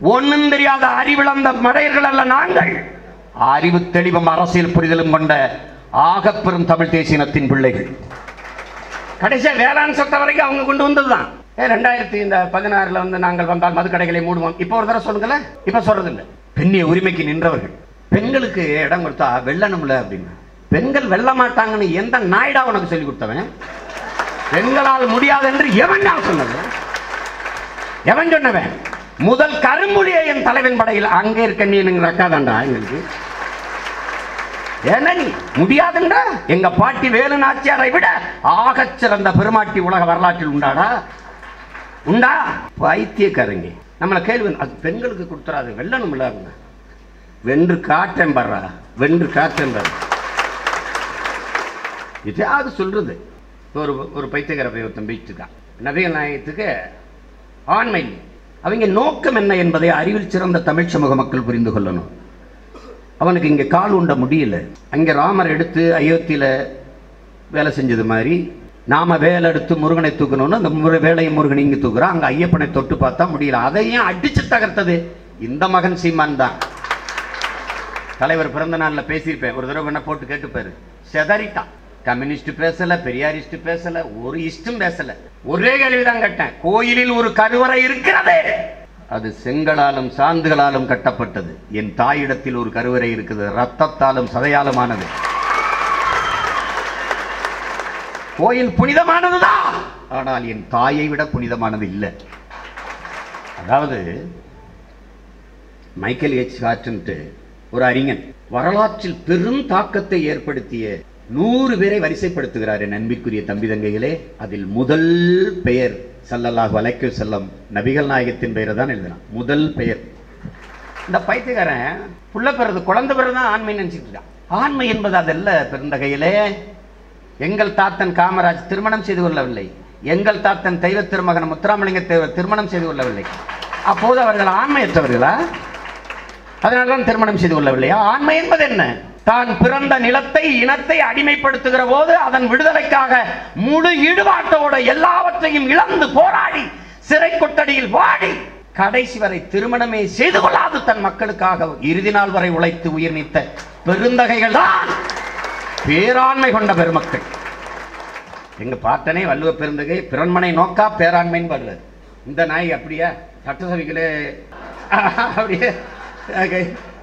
ஒன்னும் தெரியாத அறிவிழந்த மடையர்கள் அல்ல நாங்கள். அறிவு தெளிவும் அரசியல் புரிதலும் கொண்ட ஆகப்பெரும் தமிழ் தேசியனத்தின் பிள்ளைகள். கடைசியா வேளாண் சட்டம் வரைக்கும் அவங்க கொண்டு வந்ததுதான். ஏ ரெண்டாயிரத்தி இந்த பதினாறுல வந்து நாங்கள் வந்தால் மது கடைகளை மூடுவோம். இப்போ ஒரு தடவை சொல்லுங்களேன். இப்ப சொல்றது இல்ல பெண்ணிய உரிமைக்கு நின்றவர்கள். பெண்களுக்கு இடம் கொடுத்தா வெள்ளணும்ல அப்படின்னு. பெண்கள் வெல்ல மாட்டாங்கன்னு எந்த நாயுடா உனக்கு சொல்லி கொடுத்தவன்? பெண்களால் முடியாது என்று எவன் நான் சொன்னது? எவன் சொன்னவன்? முதல் கரும்புலியை என் தலைவன் படையில் அங்கே இருக்க நீ எனக்கு அக்கா எங்களுக்கு? ஏன்னா நீ முடியாதுண்டா. எங்க பாட்டி வேலு நாச்சியாரை விட ஆகச் சிறந்த பெருமாட்டி உலக வரலாற்றில் உண்டாடா. உண்டா? பைத்தியக்காரங்க. நம்மளை கேள்வி அது பெண்களுக்கு கொடுத்துறாது வெள்ளனும் இல்லாருங்க வென்று காற்றேன் பர்றா வென்று காற்றேன் பர்ற இதாவது சொல்றது. ஒரு ஒரு பைத்தியக்கார பையன் ஒருத்தன் பேசிட்டுருக்கான் நாயகத்துக்கு ஆண்மை அவங்க நோக்கம் என்ன என்பதை அறிவில் சிறந்த தமிழ் சமூக மக்கள் புரிந்து கொள்ளணும். அவனுக்கு இங்கே கால் உண்ட முடியல. அங்கே ராமர் எடுத்து அயோத்தியில் வேலை செஞ்சது மாதிரி நாம வேலை எடுத்து முருகனை தூக்கணும்னு அந்த முரு வேலையை முருகன் இங்கே தூக்குறோம் அங்கே ஐயப்பனை தொட்டு பார்த்தா முடியல. அதையும் அடிச்சு தகர்த்தது இந்த மகன் சீமான் தான். தலைவர் பிறந்த நாளில் பேசியிருப்பேன். ஒரு தடவை என்ன போட்டு கேட்டுப்பாரு. செதறிட்டான். கம்யூனிஸ்ட் பேசல பெரியாரிஸ்ட் பேசல ஒரு இஷ்டம் பேசல. ஒரே கேள்விதான் கேட்டேன். கோயிலில் ஒரு கருவறை இருக்கிறதே. அது செங்கலாலும் சாந்துகளாலும் கட்டப்பட்டது. என் தாயிடத்தில் ஒரு கருவறை இருக்குது. ரத்தத்தாலும் சதையாலுமானது. கோயில் புனிதமானதுதான் ஆனால் என் தாயை விட புனிதமானது இல்லை. அதாவது மைக்கேல் எச். ஹார்ட்ன்ட்டு ஒரு அறிஞன். வரலாற்றில் பெரும் தாக்கத்தை ஏற்படுத்திய நூறு பேரை வரிசைப்படுத்துகிறார் என் அன்பிற்குரிய தம்பி தங்கைகளே. அதில் முதல் பெயர் சல்லல்லாஹ் வலைக்கு செல்லம் நபிகள் நாயகத்தின் பெயரை தான் எழுதினான் முதல் பெயர். இந்த பைத்தியக்காரன் புள்ள பிறகு குழந்த பிறகு தான் ஆண்மை நினைச்சிட்டு இருக்கான். ஆண்மை என்பது அதல்ல பெருந்தகையிலே எங்கள் தாத்தன் காமராஜ் திருமணம் செய்து கொள்ளவில்லை. எங்கள் தாத்தன் தெய்வ திருமகன் முத்துராமலிங்க தேவர் திருமணம் செய்து கொள்ளவில்லை. அப்போது அவர்கள் ஆண்மையற்றவர்களா? அதனால்தான் திருமணம் செய்து கொள்ளவில்லையா? ஆண்மை என்பது என்ன? தான் பிறந்த நிலத்தை இனத்தை அடிமைப்படுத்துகிற போது அதன் விடுதலைக்காக முழு ஈடுபாட்டோட எல்லாவற்றையும் இழந்து போராடி சிறை கொட்டடியில் வாடி கடைசி வரை திருமணமே செய்து கொள்ளாது தன் மக்களுக்காக இறுதி நாள் வரை உழைத்து உயிர் நீத்த பெருந்தகைகள் தான் பேராண்மை கொண்ட பெருமக்கள். எங்க பாட்டனே வள்ளுவ பெருந்தகை பிறன்மனை நோக்கா பேராண்மைன்னு பாடுறாரு. இந்த நாய் அப்படியா? சட்டசபைகளே அப்படியே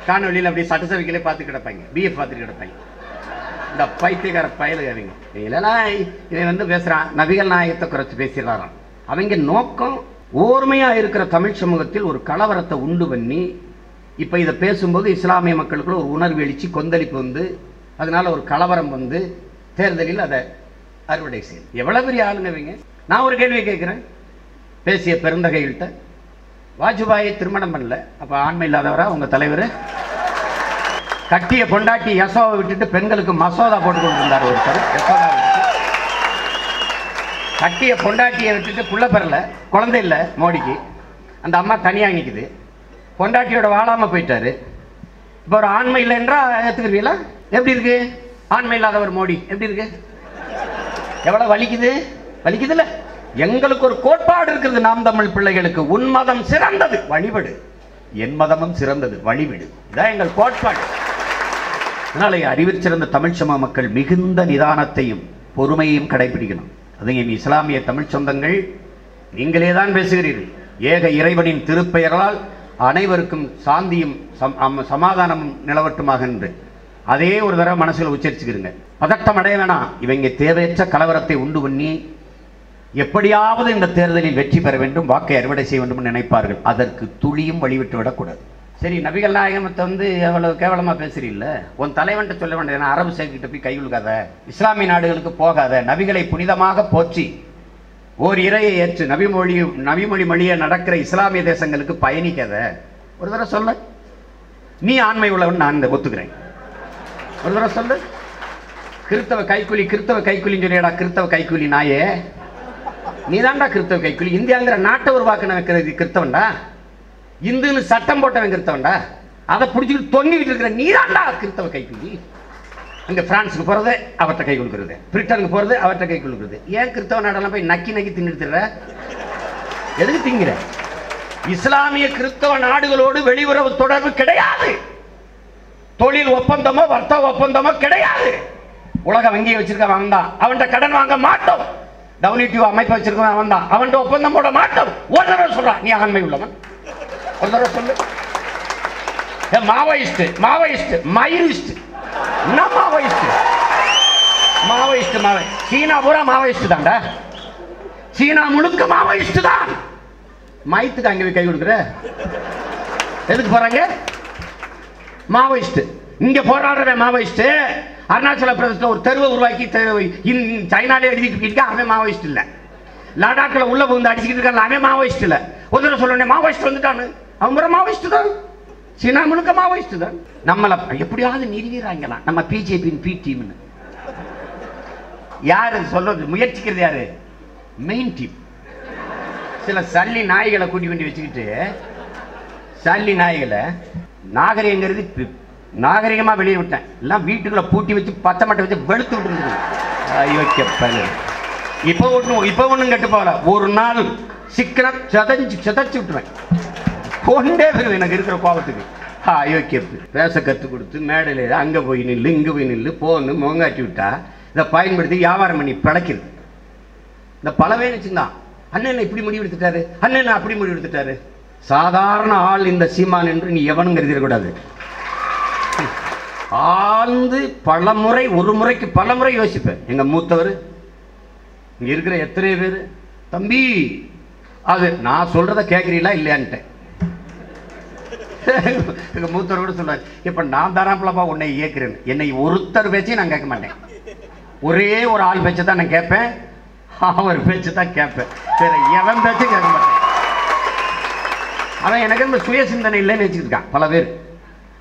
காணொலியில் அப்படியே சட்டசபைகளே பார்த்து கிடப்பாங்க. பிஎஃப் பார்த்துட்டு கிடப்பாங்க. இந்த பைத்தியக்கார பயலுகாரங்க இல்லைனா இவன் வந்து பேசுகிறான் நபிகள் நாயகத்தை குறைச்சி பேசிடுறாராம். அவங்க நோக்கம் ஓர்மையாக இருக்கிற தமிழ் சமூகத்தில் ஒரு கலவரத்தை உண்டு பண்ணி இப்போ இதை பேசும்போது இஸ்லாமிய மக்களுக்குள்ள ஒரு உணர்வு எழுச்சி கொந்தளிப்பு வந்து அதனால ஒரு கலவரம் வந்து தேர்தலில் அதை அறுவடை செய்யும். எவ்வளோ பெரிய ஆளுங்க இவங்க? நான் ஒரு கேள்வி கேட்குறேன். பேசிய பெருந்தகைகள்கிட்ட வாஜ்பாயை திருமணம் பண்ணல. அப்போ ஆண்மை இல்லாதவரா உங்க தலைவர்? கட்டிய பொண்டாட்டி யசோவை விட்டுட்டு பெண்களுக்கு மசோதா போட்டு கொண்டிருந்தார் ஒருத்தர். யசோதா கட்டிய பொண்டாட்டியை விட்டுட்டு புள்ள பெறல. குழந்தை இல்லை மோடிக்கு. அந்த அம்மா தனியாக நிக்குது. பொண்டாட்டியோட வாழாம போயிட்டாரு. இப்போ ஒரு ஆண்மை இல்லை என்றால் ஏற்றுக்கிறீங்களா எப்படி இருக்கு? ஆண்மை இல்லாதவர் மோடி. எப்படி இருக்கு? எவ்வளோ வலிக்குது? வலிக்குதுல்ல? எங்களுக்கு ஒரு கோட்பாடு இருக்கிறது நாம் தமிழ் பிள்ளைகளுக்கு. உன் மதம் சிறந்தது. வழிபடு என் மதமும் சிறந்தது. வழிவிடு. இதான் எங்கள் கோட்பாடு. அதனால அறிவில் சிறந்த தமிழ் சம மக்கள் மிகுந்த நிதானத்தையும் பொறுமையையும் கடைபிடிக்கணும். அது என் இஸ்லாமிய தமிழ் சொந்தங்கள் நீங்களே தான் பேசுகிறீர்கள். ஏக இறைவனின் திருப்பெயரால் அனைவருக்கும் சாந்தியும் சம்- அம்- சமாதானமும் நிலவட்டுமாக என்று அதே ஒரு தடவை மனசுல உச்சரிச்சுக்கிறீங்க பதட்டம் அடைய வேணாம். இவங்க தேவையற்ற கலவரத்தை உண்டு பண்ணி எப்படியாவது இந்த தேர்தலில் வெற்றி பெற வேண்டும் வாக்கை அறுவடை செய்ய வேண்டும் நினைப்பார்கள். அதற்கு துளியும் வழிவிட்டு விடக்கூடாது. சரி நபிகள் நாயகமத்தை வந்து எவ்வளவு கேவலமாக பேசுறீல்ல? உன் தலைவன்ட்ட சொல்ல வேண்டியது அரபு சேர்க்கிட்ட போய் கை உழுகாத. இஸ்லாமிய நாடுகளுக்கு போகாத. நபிகளை புனிதமாக போற்றி. ஓர் இறையை ஏற்று நபிமொழி நபிமொழி மொழியை நடக்கிற இஸ்லாமிய தேசங்களுக்கு பயணிக்காத. ஒரு தடவை சொல்ல. நீ ஆண்மை உள்ளவன் நான் இந்த ஒத்துக்கிறேன். ஒரு தடவை சொல்லு. கிறித்தவ கைக்கூலி கிறித்தவ கைக்கூலின்னு சொல்லியடா கிறித்தவ கைக்கூலி நாயே. நீதான்டா கிறிஸ்தவ கைக்குலி இந்தியாங்கிற நாட்டை உருவாக்கின கிறிஸ்தவன்டா இந்துன்னு சட்டம் போட்டவன் கிறித்தவன்டா? அதை பிடிச்சிக்கிட்டு தொங்கிக்கிட்டு இருக்கிற நீதான்டா கிறிஸ்தவ கைக்குலி அங்க பிரான்ஸுக்கு போறது அவர்கிட்ட கை கொடுக்குறது. பிரிட்டனுக்கு போகிறது அவர்கிட்ட கை கொடுக்குறது. ஏன் கிறித்தவ நாடெல்லாம் போய் நக்கி நக்கி தின்னுடுற எதுக்கு திங்கிற? இஸ்லாமிய கிறிஸ்தவ நாடுகளோடு வெளியுறவு தொடர்பு கிடையாது. தொழில் ஒப்பந்தமோ வர்த்தக ஒப்பந்தமோ கிடையாது. உலக வங்கியை வச்சிருக்க அவன் தான் அவன்கிட்ட கடன் வாங்க மாட்டோம். டவுனிட்டிவ் அமைப்பு வச்சிருக்கவன் அவன் தான் அவன்கிட்ட ஒப்பந்தம் போட மாட்டோம். ஒரு தடவை சொல்றான் நீ ஆண்மை உள்ளவன். ஒரு தடவை சொல்லு. மாவோயிஸ்ட் மாவோயிஸ்ட் மயிரிஸ்ட் என்ன மாவோயிஸ்ட்? மாவோயிஸ்ட் மாவை. சீனா பூரா மாவோயிஸ்ட் தான்டா. சீனா முழுக்க மாவோயிஸ்ட் தான். மயத்துக்கு அங்கே போய் கை கொடுக்குற? எதுக்கு போறாங்க? மாவோயிஸ்ட். இங்க போராடுறவன் மாவோயிஸ்ட். அருணாச்சல பிரதேசத்தில் ஒரு தெருவை உருவாக்கி இந்~ சைனாலே எழுதிட்டு இருக்கான் அவன் மாவோயிஸ்ட் இல்லை. லடாக்கில் உள்ள புகுந்து அடிச்சுக்கிட்டு இருக்கான் அவன் மாவோயிஸ்ட் இல்லை. ஒரு தடவை சொல்லணும் மாவோயிஸ்ட் வந்துட்டானு அவன் முறை மாவோயிஸ்ட் தான். சீனா முழுக்க மாவோயிஸ்ட் தான். நம்மளை எப்படியாவது நிறுவிறாங்களாம் நம்ம பிஜேபியின் பி டீம்னு யாரு சொல்றது? முயற்சிக்கிறது யாரு? மெயின் டீம் சில சல்லி நாய்களை கூட்டி கொண்டு வச்சுக்கிட்டு சல்லி நாய்களை நாகரிகங்கிறது நாகரிகமாக வெளியே விட்டேன். எல்லாம் வீட்டுக்குள்ள பூட்டி வச்சு பச்சை மட்டை வச்சு வெளுத்து விட்டுருந்தது. ஐயோ இப்போ ஒன்றும் இப்போ ஒன்றும் கெட்டு போகல. ஒரு நாள் சிக்கன சதஞ்சு சதைச்சு விட்டுருவேன். கொண்டே போயிடும் எனக்கு இருக்கிற கோபத்துக்கு. ஆ கெப்பு பேச கற்றுக் கொடுத்து மேடையில் அங்கே போய் நில்லு இங்கே போய் நில்லு போன்னு முகங்காட்டி விட்டா இதை பயன்படுத்தி வியாபாரம் பண்ணி பிழைக்கிறது இந்த பலவே வச்சுருந்தான் அண்ணன் இப்படி முடிவு எடுத்துட்டாரு? அண்ணன் அப்படி முடிவு எடுத்துட்டாரு? சாதாரண ஆள் இந்த சீமான் என்று நீ எவனும் கருதிடக்கூடாது. ஆழ்ந்து பல முறை ஒரு முறைக்கு பல முறை யோசிப்பேன். எங்கள் மூத்தவர் இங்கே இருக்கிற எத்தனை பேர் தம்பி அது நான் சொல்கிறத கேட்குறீங்களா இல்லையான்ட்டேன் எங்கள் மூத்தவர் கூட சொல்லுவார் இப்போ நான் தாராப்பலப்பா உன்னை இயக்குறேன் என்னை ஒருத்தர் பேச்சையும் நான் கேட்க மாட்டேன். ஒரே ஒரு ஆள் பேச்சை தான் நான் கேட்பேன். அவர் பேச்சு தான் கேட்பேன். வேற எவன் பேச்சும் கேட்க மாட்டேன். ஆனால் எனக்கு இந்த சுய சிந்தனை இல்லைன்னு வச்சுருக்கான் பல பேர்.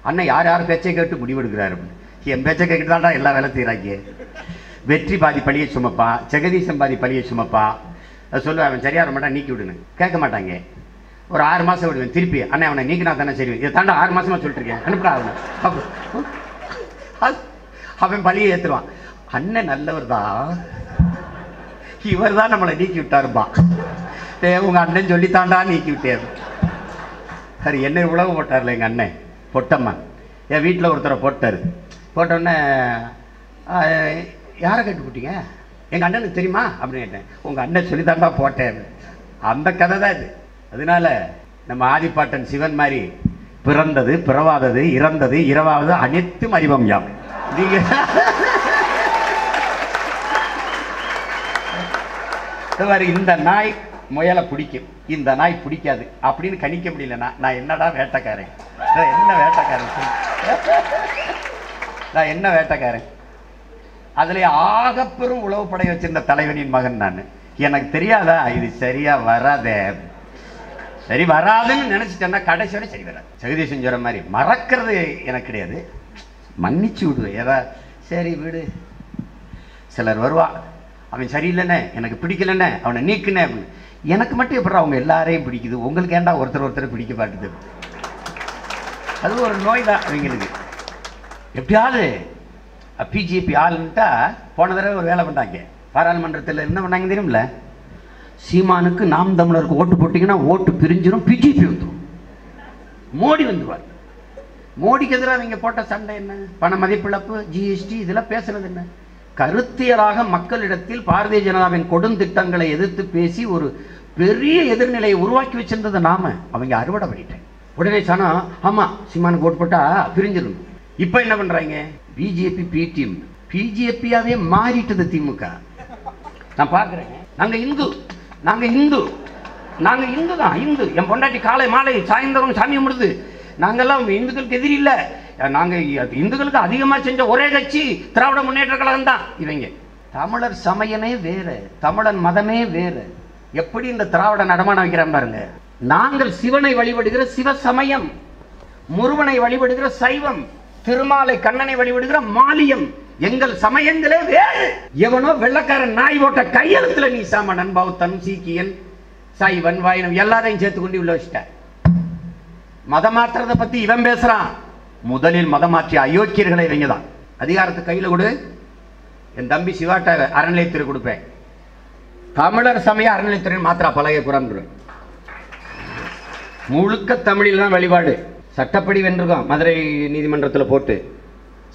அண்ணன் யார் யார் பேச்சை கேட்டு முடிவெடுக்கிறாரு அப்படின்னு. என் பேச்சை கேட்டு தான்டா எல்லா வேலை செய்கிறாங்க வெற்றி பாதி பழியை சுமப்பா ஜெகதீசன் பாதி பழியை சுமப்பா. அது சொல்லுவேன் அவன் சரியாக மாட்டான் நீக்கி விடுன்னு. கேட்க மாட்டாங்க. ஒரு ஆறு மாதம் விடுவேன் திருப்பி. அண்ணன் அவனை நீக்கினா தானே சரி இதை தாண்டா ஆறு மாதமாக சொல்லிட்டு இருக்கேன் அனுப்புடா அவனை. அவன் பழியை ஏற்றுவான் அண்ணன் நல்லவர் தான் இவர் தான் நம்மளை நீக்கி விட்டாருப்பா. டே அண்ணன் சொல்லித்தாண்டா நீக்கி விட்டேன். சரி என்னை உழவு போட்டார்ல எங்கள் அண்ணன்? பொட்டம்மா. என் வீட்டில் ஒருத்தரை போட்டார். போட்டோடனே யாரை கேட்டு போட்டீங்க? எங்கள் அண்ணனுக்கு தெரியுமா? அப்படின்னு கேட்டேன். உங்கள் அண்ணன் சொல்லித்தாண்டா போட்டேன். அந்த கதை தான் இது. அதனால நம்ம ஆதிப்பாட்டன் சிவன் மாதிரி பிறந்தது பிறவாதது இறந்தது இரவாவது அனைத்தும் அறிவம் யாம். நீங்க இந்த மாதிரி இந்த நாய் முயலை பிடிக்கும். இந்த நாய் பிடிக்காது அப்படின்னு கணிக்க முடியலன்னா நான் என்னடா வேட்டைக்காரன்? என்ன வேட்டைக்காரன்? நான் என்ன வேட்டைக்காரன்? அதில் ஆகப்பெரும் உளவு படை வச்சிருந்த தலைவனின் மகன் நான். எனக்கு தெரியாதா இது சரியா வராதே. சரி வராதுன்னு நினைச்சிட்டேன்னா கடைசி வரை சரி வராது. ஜெகதீசன் சொல்ற மாதிரி மறக்கிறது எனக்கு கிடையாது. மன்னிச்சு விடுவேன் ஏதா சரி விடு. சிலர் வருவா அவன் சரியில்லைண்ணே எனக்கு பிடிக்கலண்ணே அவனை நீக்குனே அப்படின்னு. எனக்கு மட்டும் எப்படி அவங்க எல்லாரையும் பிடிக்குது? உங்களுக்கு ஏண்டா ஒருத்தர் ஒருத்தர் பிடிக்க மாட்டுது? அது ஒரு நோய் தான் அவங்களுக்கு எப்படியாவது பிஜேபி ஆளுன்ட்டா போன தடவை ஒரு வேலை பண்ணாங்க. பாராளுமன்றத்தில் என்ன பண்ணாங்க தெரியுமில்ல? சீமானுக்கு நாம் தமிழருக்கு ஓட்டு போட்டிங்கன்னா ஓட்டு பிரிஞ்சிடும் பிஜேபி வந்துடும் மோடி வந்துருவார். மோடிக்கு எதிராக அவங்க போட்ட சண்டை என்ன? பண மதிப்பிழப்பு ஜிஎஸ்டி இதெல்லாம் பேசுனது என்ன? கருத்தியலாக மக்களிடத்தில் பாரதிய ஜனதாவின் கொடுந்திட்டங்களை எதிர்த்து பேசி ஒரு பெரிய எதிர்நிலையை உருவாக்கி வச்சிருந்தது நாம. அவங்க அறுவடை பண்ணிட்டேன் உடனே சொன்னா ஆமா சீமானுக்கு ஓட்டு போட்டா பிரிஞ்சிடும் இப்போ என்ன பண்றாங்க? பிஜேபி பிடிஎம் பிஜேபியாவே மாறிட்டது திமுக. நான் பார்க்குறேங்க நாங்க இந்து. நாங்க இந்து. நாங்க இந்து தான் இந்து. என் பொண்டாட்டி காலை மாலை சாயந்தரம் சாமி முடிது நாங்கெல்லாம் இந்துக்களுக்கு எதிரி நாங்க இந்துக்களுக்கு அதிகமா செஞ்ச ஒரே கட்சி திராவிட முன்னேற்ற கழகம் தான். இவங்க. தமிழர் சமயமே வேறு தமிழன் மதமே வேறு. எப்படி இந்த திராவிட நடமாடம் வைக்கிறான் பாருங்க. நாங்கள் சிவனை வழிபடுகிற சிவ சமயம் முருகனை வழிபடுகிற சைவம் திருமாலை கண்ணனை வழிபடுகிற மாலியம். எங்கள் சமயங்களே வேறு. எவனோ வெள்ளக்காரன் நாய் போட்ட கையெழுத்துல நீ சாமணன் பௌத்தன் சீக்கியன் சைவன் வாயனம் எல்லாரையும் சேர்த்து கொண்டு உள்ள வச்சிட்ட மதம் மாற்றுறதை பத்தி இவன் பேசுறான். முதலில் மதம் மாற்றிய அயோக்கியர்களை இவங்க தான் அதிகாரத்தை கையில் கொடு. என் தம்பி சிவாட்ட அறநிலையத்துறை கொடுப்பேன். தமிழர் சமய அறநிலையத்துறை மாத்திரா பழகை குரம்புறேன் முழுக்க தமிழில் தான் வழிபாடு. சட்டப்படி வென்றிருக்கோம் மதுரை நீதிமன்றத்தில் போட்டு.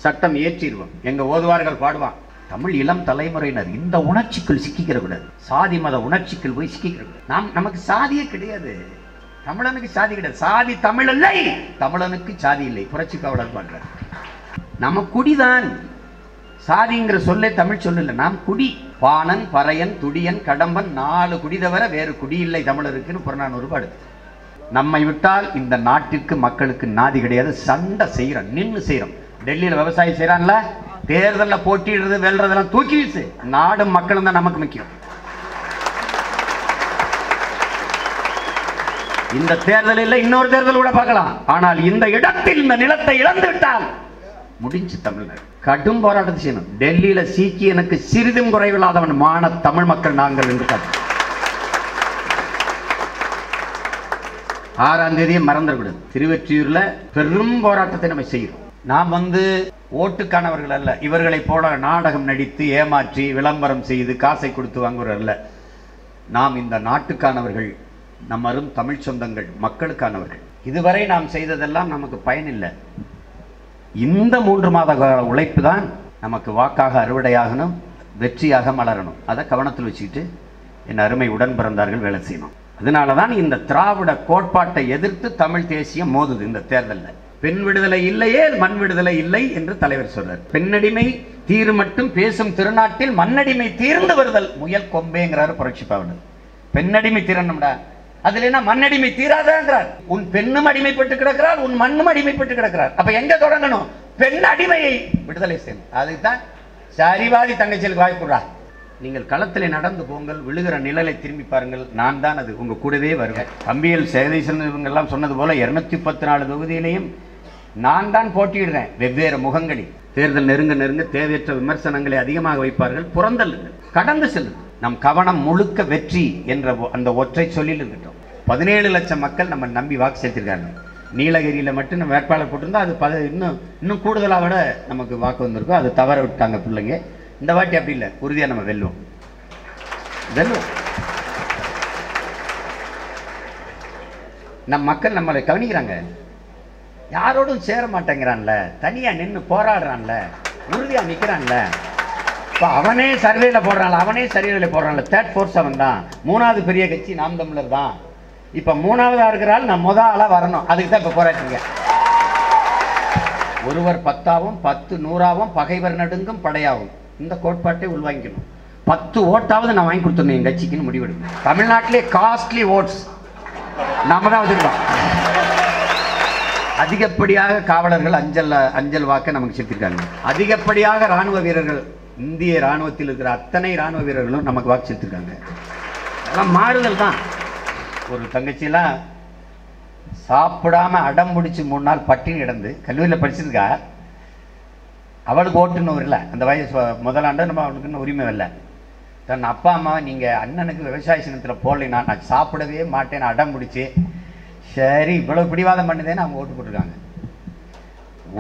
சட்டம் ஏற்றிடுவோம் எங்க ஓதுவார்கள் பாடுவான். தமிழ் இளம் தலைமுறையினர் இந்த உணர்ச்சிக்குள் சிக்கிக்கிற கூடாது சாதி மத உணர்ச்சிக்குள் போய் சிக்கிக்கிற கூடாது. நாம் நமக்கு சாதியே கிடையாது. தமிழனுக்கு சாதி கிடையாது. சாதி தமிழ் இல்லை. தமிழனுக்கு சாதி இல்லை. புரட்சி காவலர் பாடுறார் நம்ம குடிதான் சாதிங்கிற சொல்லே தமிழ் சொல்லல நாம் குடி. பாணன் பறையன் துடியன் கடம்பன் நாலு குடி தவிர வேறு குடி இல்லை தமிழருக்குன்னு புறநானூறு பாடு நம்மை விட்டால் இந்த நாட்டிற்கு மக்களுக்கு நாதி கிடையாது. சண்டை செய்கிறோம். நின்று செய்கிறோம். டெல்லியில் விவசாயம் செய்கிறான்ல. தேர்தலில் போட்டிடுறது வெல்றதெல்லாம் தூக்கி நாடும் மக்களும் தான் நமக்கு முக்கியம். இந்த தேர்தல் இல்லை இன்னொரு தேர்தல் கூட பார்க்கலாம். ஆனால் இந்த இடத்தில் இந்த நிலத்தை இழந்து விட்டால் முடிஞ்சு தமிழ்நாடு கடும் போராட்டத்தை செய்யணும். டெல்லியில சீக்கியனுக்கு சிறிதும் குறைவில்லாதவன் மான தமிழ் மக்கள் நாங்கள் என்று காட்டு ஆறாம் தேதியை மறந்துடக்கூடாது திருவெற்றியூர்ல பெரும் போராட்டத்தை நம்ம செய்கிறோம். நாம் வந்து ஓட்டுக்கானவர்கள் அல்ல. இவர்களை போல நாடகம் நடித்து ஏமாற்றி விளம்பரம் செய்து காசை கொடுத்து வாங்குவர் அல்ல. நாம் இந்த நாட்டுக்கானவர்கள். நம் அரும் தமிழ் சொந்தங்கள் மக்களுக்கானவர்கள். இதுவரை நாம் செய்ததெல்லாம் நமக்கு பயனில்லை இந்த மூன்று மாத கால உழைப்பு தான் நமக்கு வாக்காக அறுவடையாகணும் வெற்றியாக மலரணும். அதை கவனத்தில் வச்சுக்கிட்டு என் அருமை உடன் பிறந்தார்கள் வேலை செய்யணும். அதனால தான் இந்த திராவிட கோட்பாட்டை எதிர்த்து தமிழ் தேசியம் மோதுது இந்த தேர்தலில். பெண் விடுதலை இல்லையே மண் விடுதலை இல்லை என்று தலைவர் சொல்றார். பெண்ணடிமை தீர் மட்டும் பேசும் திருநாட்டில் மண்ணடிமை தீர்ந்து வருதல் முயல் கொம்பேங்கிறாரு புரட்சி பெண்ணடிமை திறனும்டா அதுல என்ன மண்ணடிமை தீராதாங்கிறார். உன் பெண்ணும் அடிமைப்பட்டு கிடக்கிறார் உன் மண்ணும் அடிமைப்பட்டு கிடக்கிறார் அப்ப எங்க தொடங்கணும்? பெண் அடிமையை விடுதலை செய்யணும். அதுதான் சரிவாதி தங்கச்சியில் வாய்ப்புடா நீங்கள் களத்தில் நடந்து போங்கள் விழுகிற நிழலை திரும்பி பாருங்கள். நான் தான் அது உங்க கூடவே வருவேன். கம்பியல் சேதீசன் இவங்கெல்லாம் சொன்னது போல இருநூத்தி பத்து நாலு தொகுதியிலையும் நான் தான் போட்டியிடுறேன் வெவ்வேறு முகங்களில். தேர்தல் நெருங்க நெருங்க தேவையற்ற விமர்சனங்களை அதிகமாக வைப்பார்கள். புறந்தள்ளுங்கள். கடந்து செல்லுங்கள். நம் கவனம் முழுக்க வெற்றி என்ற ஒ- அந்த ஒற்றை சொல்லில் இருக்கட்டும் பதினேழு லட்சம் மக்கள் நம்ம நம்பி வாக்கு செலுத்திருக்காங்க நீலகிரியில் மட்டும் நம்ம வேட்பாளர் போட்டிருந்தா அது பத இன்னும் இன்னும் கூடுதலாக விட நமக்கு வாக்கு வந்திருக்கும். அது தவற விட்டாங்க பிள்ளைங்க. இந்த வாட்டி அப்படி இல்லை. உறுதியாக நம்ம வெல்லுவோம் வெல்லுவோம் நம் மக்கள் நம்மளை கவனிக்கிறாங்க. யாரோடும் சேர மாட்டேங்கிறான்ல. தனியாக நின்று போராடுறான்ல. உறுதியாக நிற்கிறான்ல இப்போ அவனே சர்வேல போடுறான்ல அவனே சர்வேல போடுறான்ல. தேர்ட் ஃபோர்ஸ் அவன் தான். மூணாவது பெரிய கட்சி நாம் தமிழர் தான். இப்போ மூணாவதாக இருக்கிறாள் நான் முத ஆளாக வரணும். அதுக்கு தான் இப்போ போராட்டீங்க. ஒருவர் பத்தாவும் பத்து நூறாவும் பகைவர் நடுங்கும் படையாகும் இந்த கோட்பாட்டை உள்வாங்கிக்கணும். பத்து ஓட்டாவது நான் வாங்கி கொடுத்துருந்தேன் என் கட்சிக்குன்னு முடிவெடுக்கணும். தமிழ்நாட்டிலே காஸ்ட்லி ஓட்ஸ் நாம தான் வந்து அதிகப்படியாக காவலர்கள் அஞ்சல் அஞ்சல் வாக்க நமக்கு செலுத்திருக்காங்க அதிகப்படியாக ராணுவ வீரர்கள் இந்திய ராணுவத்தில் இருக்கிற அத்தனை ராணுவ வீரர்களும் நமக்கு வாக்கு செலுத்திருக்காங்க. அதெல்லாம் மாறுதல் தான். ஒரு தங்கச்சியெல்லாம் சாப்பிடாம அடம் பிடிச்சி மூணு நாள் பட்டினி கிடந்து கல்லூரியில் படிச்சிருக்கா. அவளுக்கு ஓட்டுன்னு வரல. அந்த வயசு முதலாண்டு நம்ம அவளுக்குன்னு உரிமை இல்லை தன் அப்பா அம்மா நீங்கள் அண்ணனுக்கு விவசாய சின்னத்தில் போடலைன்னா நான் சாப்பிடவே மாட்டேன்னு அடம் பிடிச்சி சரி இவ்வளவு பிடிவாதம் பண்ணுதேன்னு அவங்க ஓட்டு போட்டிருக்காங்க.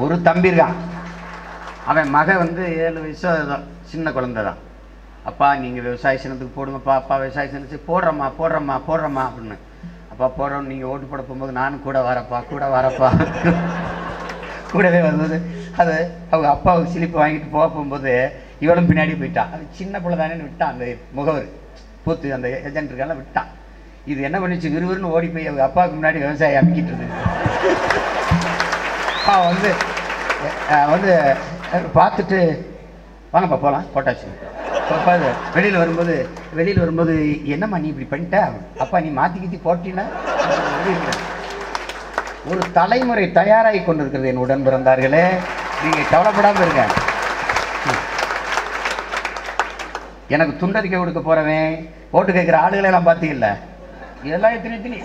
ஒரு தம்பி இருக்கான். அவன் மகன் வந்து ஏழு வயசு தான் சின்ன குழந்தை தான் அப்பா நீங்கள் விவசாய சின்னத்துக்கு போடுங்கப்பா அப்பா விவசாய சின்னத்துக்கு போடுறம்மா போடுறம்மா போடுறம்மா அப்படின்னு. அப்பா போடுறோம் நீங்கள் ஓட்டு போட போகும்போது நானும் கூட வரப்பா கூட வரப்பா. கூடவே வரும்போது அது அவங்க அப்பாவுக்கு சிலிப்பு வாங்கிட்டு போக போகும்போது இவளும் பின்னாடி போயிட்டான் அது சின்ன பிள்ளை தானே விட்டான் அந்த முகவர். பூத்து அந்த ஏஜென்ட் இருக்கால விட்டான். இது என்ன பண்ணிச்சு? விறுவிறுன்னு ஓடி போய் அவங்க அப்பாவுக்கு முன்னாடி விவசாயம் அமைக்கிட்டு இருந்தது அவன் வந்து வந்து பார்த்துட்டு வாங்கப்பா போகலாம் போட்டாச்சு. அப்பா வெளியில் வரும்போது வெளியில் வரும்போது என்னம்மா நீ இப்படி பண்ணிட்ட? அப்பா நீ மாற்றி கீத்தி போட்டினா? ஒரு தலைமுறை தயாராகி கொண்டிருக்கிறது என் உடன் பிறந்தார்களே. நீங்கள் கவலைப்படாமல் இருங்க. எனக்கு துண்டறிக்கை கொடுக்க போகிறவன் ஓட்டு கேட்குற ஆளுகளை எல்லாம் பார்த்தீங்கல்ல இதெல்லாம் எத்தனை எத்தனை?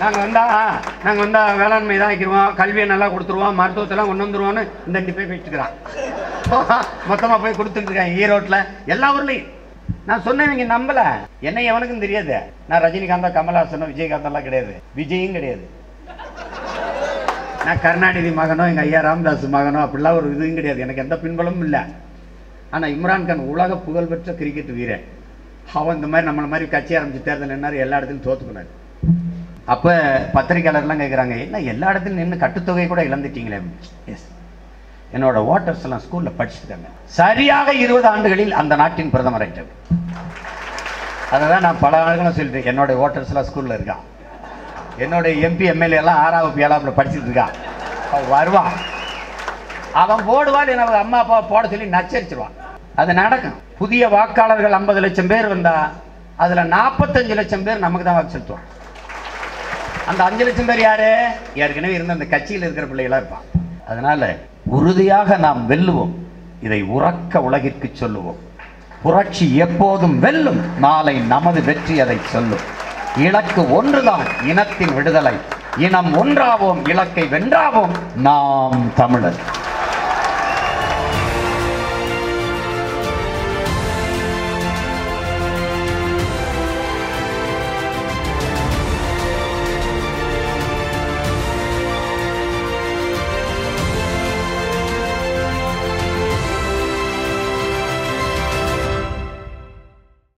நாங்கள் வந்தால் நாங்கள் வந்தால் வேளாண்மை தான் வைக்கிறோம் கல்வியை நல்லா கொடுத்துருவோம் மருத்துவத்தெல்லாம் கொண்டு வந்துருவோம்னு இந்த ரெண்டு போய் வச்சுக்கிறான் மொத்தமாக போய் கொடுத்துட்ருக்கேன் ஈரோட்டில் எல்லா ஊர்லேயும். நான் சொன்னவங்க நம்பலை. என்ன எவனுக்கும் தெரியாது. நான் ரஜினிகாந்தா கமல்ஹாசனோ விஜயகாந்தெல்லாம் கிடையாது. விஜயும் கிடையாது. நான் கருணாநிதி மகனோ எங்கள் ஐயா ராமதாஸ் மகனோ அப்படிலாம் ஒரு இதுவும் கிடையாது. எனக்கு எந்த பின்பலமும் இல்லை. ஆனால் இம்ரான்கான் உலக புகழ்பெற்ற கிரிக்கெட் வீரன். அவன் இந்த மாதிரி நம்மளை மாதிரி கட்சி ஆரம்பிச்சு தேர்தல் என்னார் எல்லா இடத்துலையும் தோத்துக்கினார் அப்போ பத்திரிக்கையாளர்லாம் கேட்குறாங்க என்ன எல்லா இடத்துலையும் நின்று கட்டுத்தொகை கூட இழந்துட்டீங்களே? எஸ் என்னோட ஓட்டர்ஸ் எல்லாம் ஸ்கூலில் படிச்சுட்டாங்க. சரியாக இருபது ஆண்டுகளில் அந்த நாட்டின் பிரதமர் ஆயிட்டார் அதை தான் நான் பல ஆண்டுகளும் சொல்லிட்டேன் என்னோட ஓட்டர்ஸ் எல்லாம் ஸ்கூலில் இருக்கான். என்னுடைய எம்பி எம்எல்ஏ எல்லாம் ஆறாவது ஏழாவில் படிச்சுட்டு இருக்கான். அவன் வருவான். அவன் போடுவான் என்ன அம்மா அப்பா போட சொல்லி நச்சரிச்சிருவான். அது நடக்கும். புதிய வாக்காளர்கள் ஐம்பது லட்சம் பேர் வந்தால் அதில் நாற்பத்தஞ்சு லட்சம் பேர் நமக்கு தான் வாக்கு செலுத்துவான் அந்த அஞ்சு லட்சம் பேர் யாரு? ஏற்கனவே இருந்த அந்த கட்சியில் இருக்கிற பிள்ளைகளா இருப்பான் அதனால உறுதியாக நாம் வெல்லுவோம். இதை உறக்க உலகிற்கு சொல்லுவோம். புரட்சி எப்போதும் வெல்லும். நாளை நமது வெற்றி அதை சொல்லும். இலக்கு ஒன்றுதான் இனத்தின் விடுதலை. இனம் ஒன்றாவோம் இலக்கை வென்றாவோம். நாம் தமிழர்.